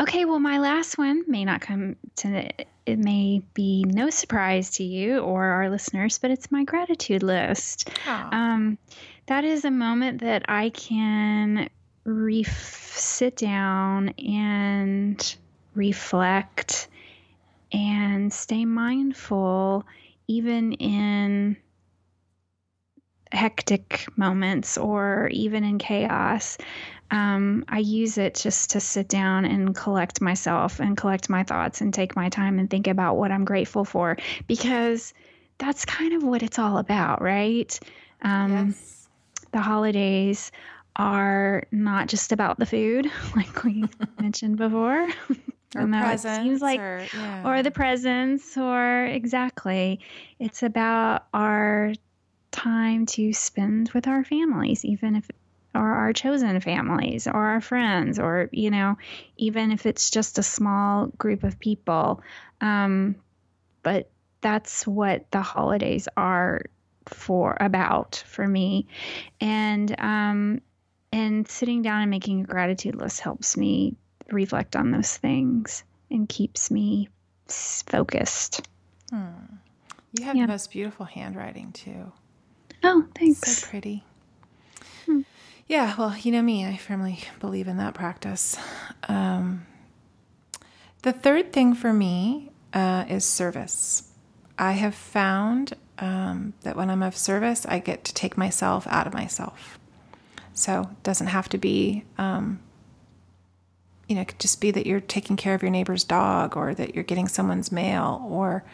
Okay, well, my last one may not come to it may be no surprise to you or our listeners, but it's my gratitude list. Um, that is a moment that I can ref- sit down and reflect and stay mindful, even in hectic moments or even in chaos um, I use it just to sit down and collect myself and collect my thoughts and take my time and think about what I'm grateful for because that's kind of what it's all about, right? Um, yes. The holidays are not just about the food, like we mentioned before. or presents, seems like, or, yeah. or the presents, or exactly. It's about our time to spend with our families, even if or our chosen families or our friends or you know even if it's just a small group of people um, but that's what the holidays are for about for me. And um and sitting down and making a gratitude list helps me reflect on those things and keeps me focused. Hmm. you have yeah. the most beautiful handwriting too. Oh thanks. So pretty. Hmm. yeah well you know me i firmly believe in that practice. Um, the third thing for me uh, is service. I have found um, that when I'm of service, I get to take myself out of myself. So it doesn't have to be, um, you know, it could just be that you're taking care of your neighbor's dog or that you're getting someone's mail or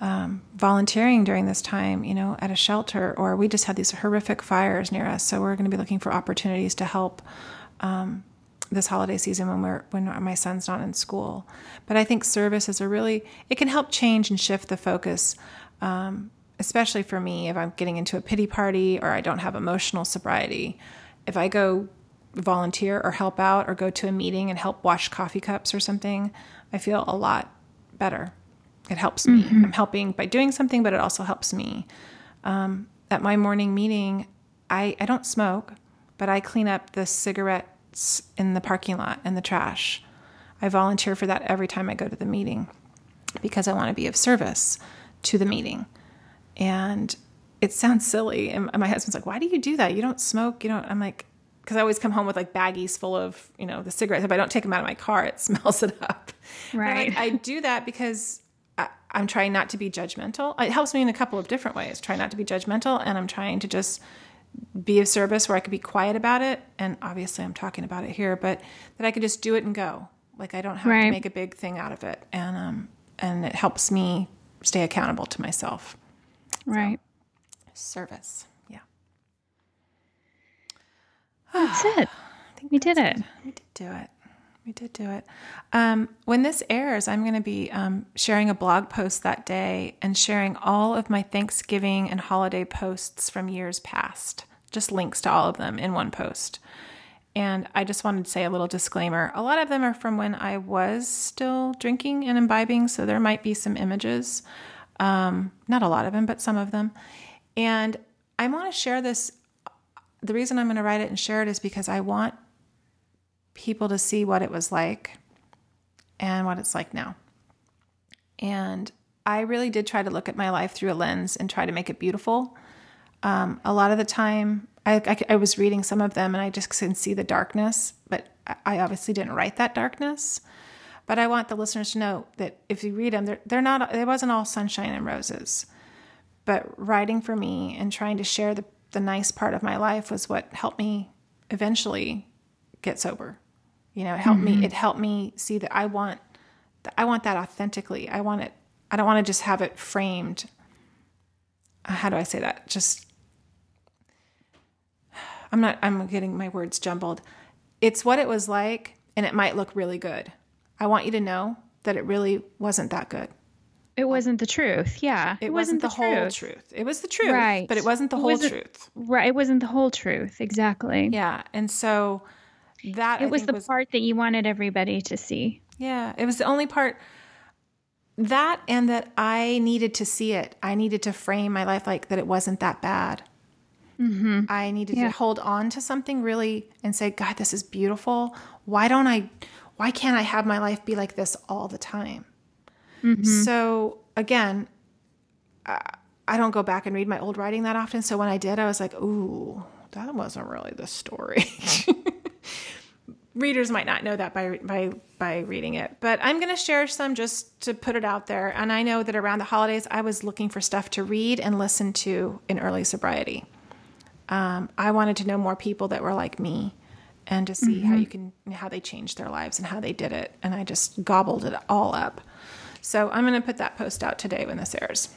um, volunteering during this time, you know, at a shelter, or we just had these horrific fires near us. So we're going to be looking for opportunities to help um, this holiday season when we're when my son's not in school. But I think service is a really it can help change and shift the focus, um, especially for me if I'm getting into a pity party or I don't have emotional sobriety. If I go volunteer or help out or go to a meeting and help wash coffee cups or something, I feel a lot better. It helps me. Mm-hmm. I'm helping by doing something, but it also helps me. Um, at my morning meeting, I, I don't smoke, but I clean up the cigarettes in the parking lot and the trash. I volunteer for that every time I go to the meeting because I want to be of service to the meeting. And it sounds silly. And my husband's like, Why do you do that? You don't smoke. You don't. I'm like, Because I always come home with like baggies full of, you know, the cigarettes. If I don't take them out of my car, it smells it up. Right. I, I do that because I, I'm trying not to be judgmental. It helps me in a couple of different ways. Try not to be judgmental. And I'm trying to just be of service where I could be quiet about it. And obviously, I'm talking about it here, but that I could just do it and go. Like I don't have right. to make a big thing out of it, and um, and it helps me stay accountable to myself. Right. So, service. Yeah. That's it. I think we did it. it. We did do it. We did do it. Um, when this airs, I'm going to be um, sharing a blog post that day and sharing all of my Thanksgiving and holiday posts from years past, just links to all of them in one post. And I just wanted to say a little disclaimer. A lot of them are from when I was still drinking and imbibing, so there might be some images. Um, not a lot of them, but some of them. And I want to share this. The reason I'm going to write it and share it is because I want people to see what it was like and what it's like now. And I really did try to look at my life through a lens and try to make it beautiful. Um, a lot of the time, I, I, I, was reading some of them and I just couldn't see the darkness, but I obviously didn't write that darkness. But I want the listeners to know that if you read them, they're, they're not, it wasn't all sunshine and roses. But writing for me and trying to share the, the nice part of my life was what helped me eventually get sober. You know, it helped mm-hmm. me. It helped me see that I want, I want that authentically. I want it. I don't want to just have it framed. Uh, how do I say that? Just, I'm not. I'm getting my words jumbled. It's what it was like, and it might look really good. I want you to know that it really wasn't that good. It wasn't the truth. Yeah. It, it wasn't, wasn't, the, the whole truth. truth. It was the truth. Right. But it wasn't the it whole wasn't, truth. Right. It wasn't the whole truth. Exactly. Yeah. And so that it I was the was, part that you wanted everybody to see. Yeah, it was the only part that and that I needed to see it. I needed to frame my life like that it wasn't that bad. Mm-hmm. I needed yeah. to hold on to something really and say, God, this is beautiful. Why don't I, why can't I have my life be like this all the time? Mm-hmm. So again, I don't go back and read my old writing that often. So when I did, I was like, ooh, that wasn't really the story. readers might not know that by by by reading it but i'm going to share some just to put it out there and i know that around the holidays i was looking for stuff to read and listen to in early sobriety um, i wanted to know more people that were like me and to see mm-hmm. how you can how they changed their lives and how they did it and i just gobbled it all up so i'm going to put that post out today when this airs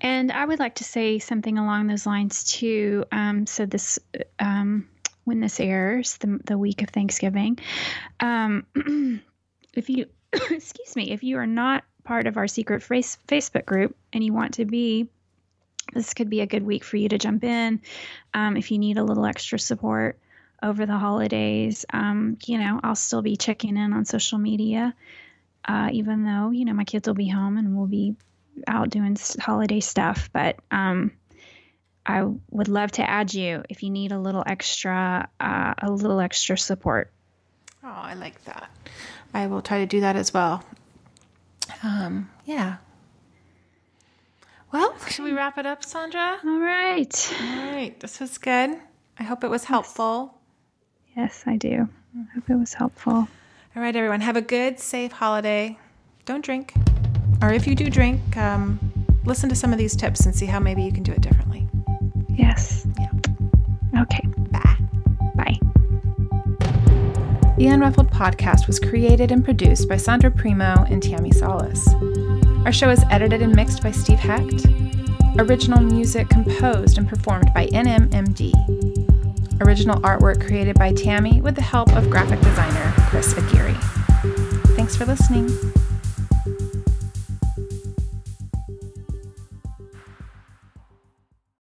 and i would like to say something along those lines too um, so this um, when this airs, the, the week of Thanksgiving. Um, if you, excuse me, if you are not part of our secret face, Facebook group and you want to be, this could be a good week for you to jump in. Um, if you need a little extra support over the holidays, um, you know, I'll still be checking in on social media, uh, even though, you know, my kids will be home and we'll be out doing holiday stuff. But um, I would love to add you if you need a little extra, uh, a little extra support. Oh, I like that. I will try to do that as well. Um, yeah. Well, should we wrap it up, Sondra? All right. All right. This was good. I hope it was helpful. Yes, I do. I hope it was helpful. All right, everyone. Have a good, safe holiday. Don't drink. Or if you do drink, um, listen to some of these tips and see how maybe you can do it differently. Yes. Yeah. Okay. Bye. Bye. The Unruffled podcast was created and produced by Sondra Primeaux and Tammi Salas. Our show is edited and mixed by Steve Hecht. Original music composed and performed by NMMD. Original artwork created by Tammi with the help of graphic designer Chris Aguirre. Thanks for listening.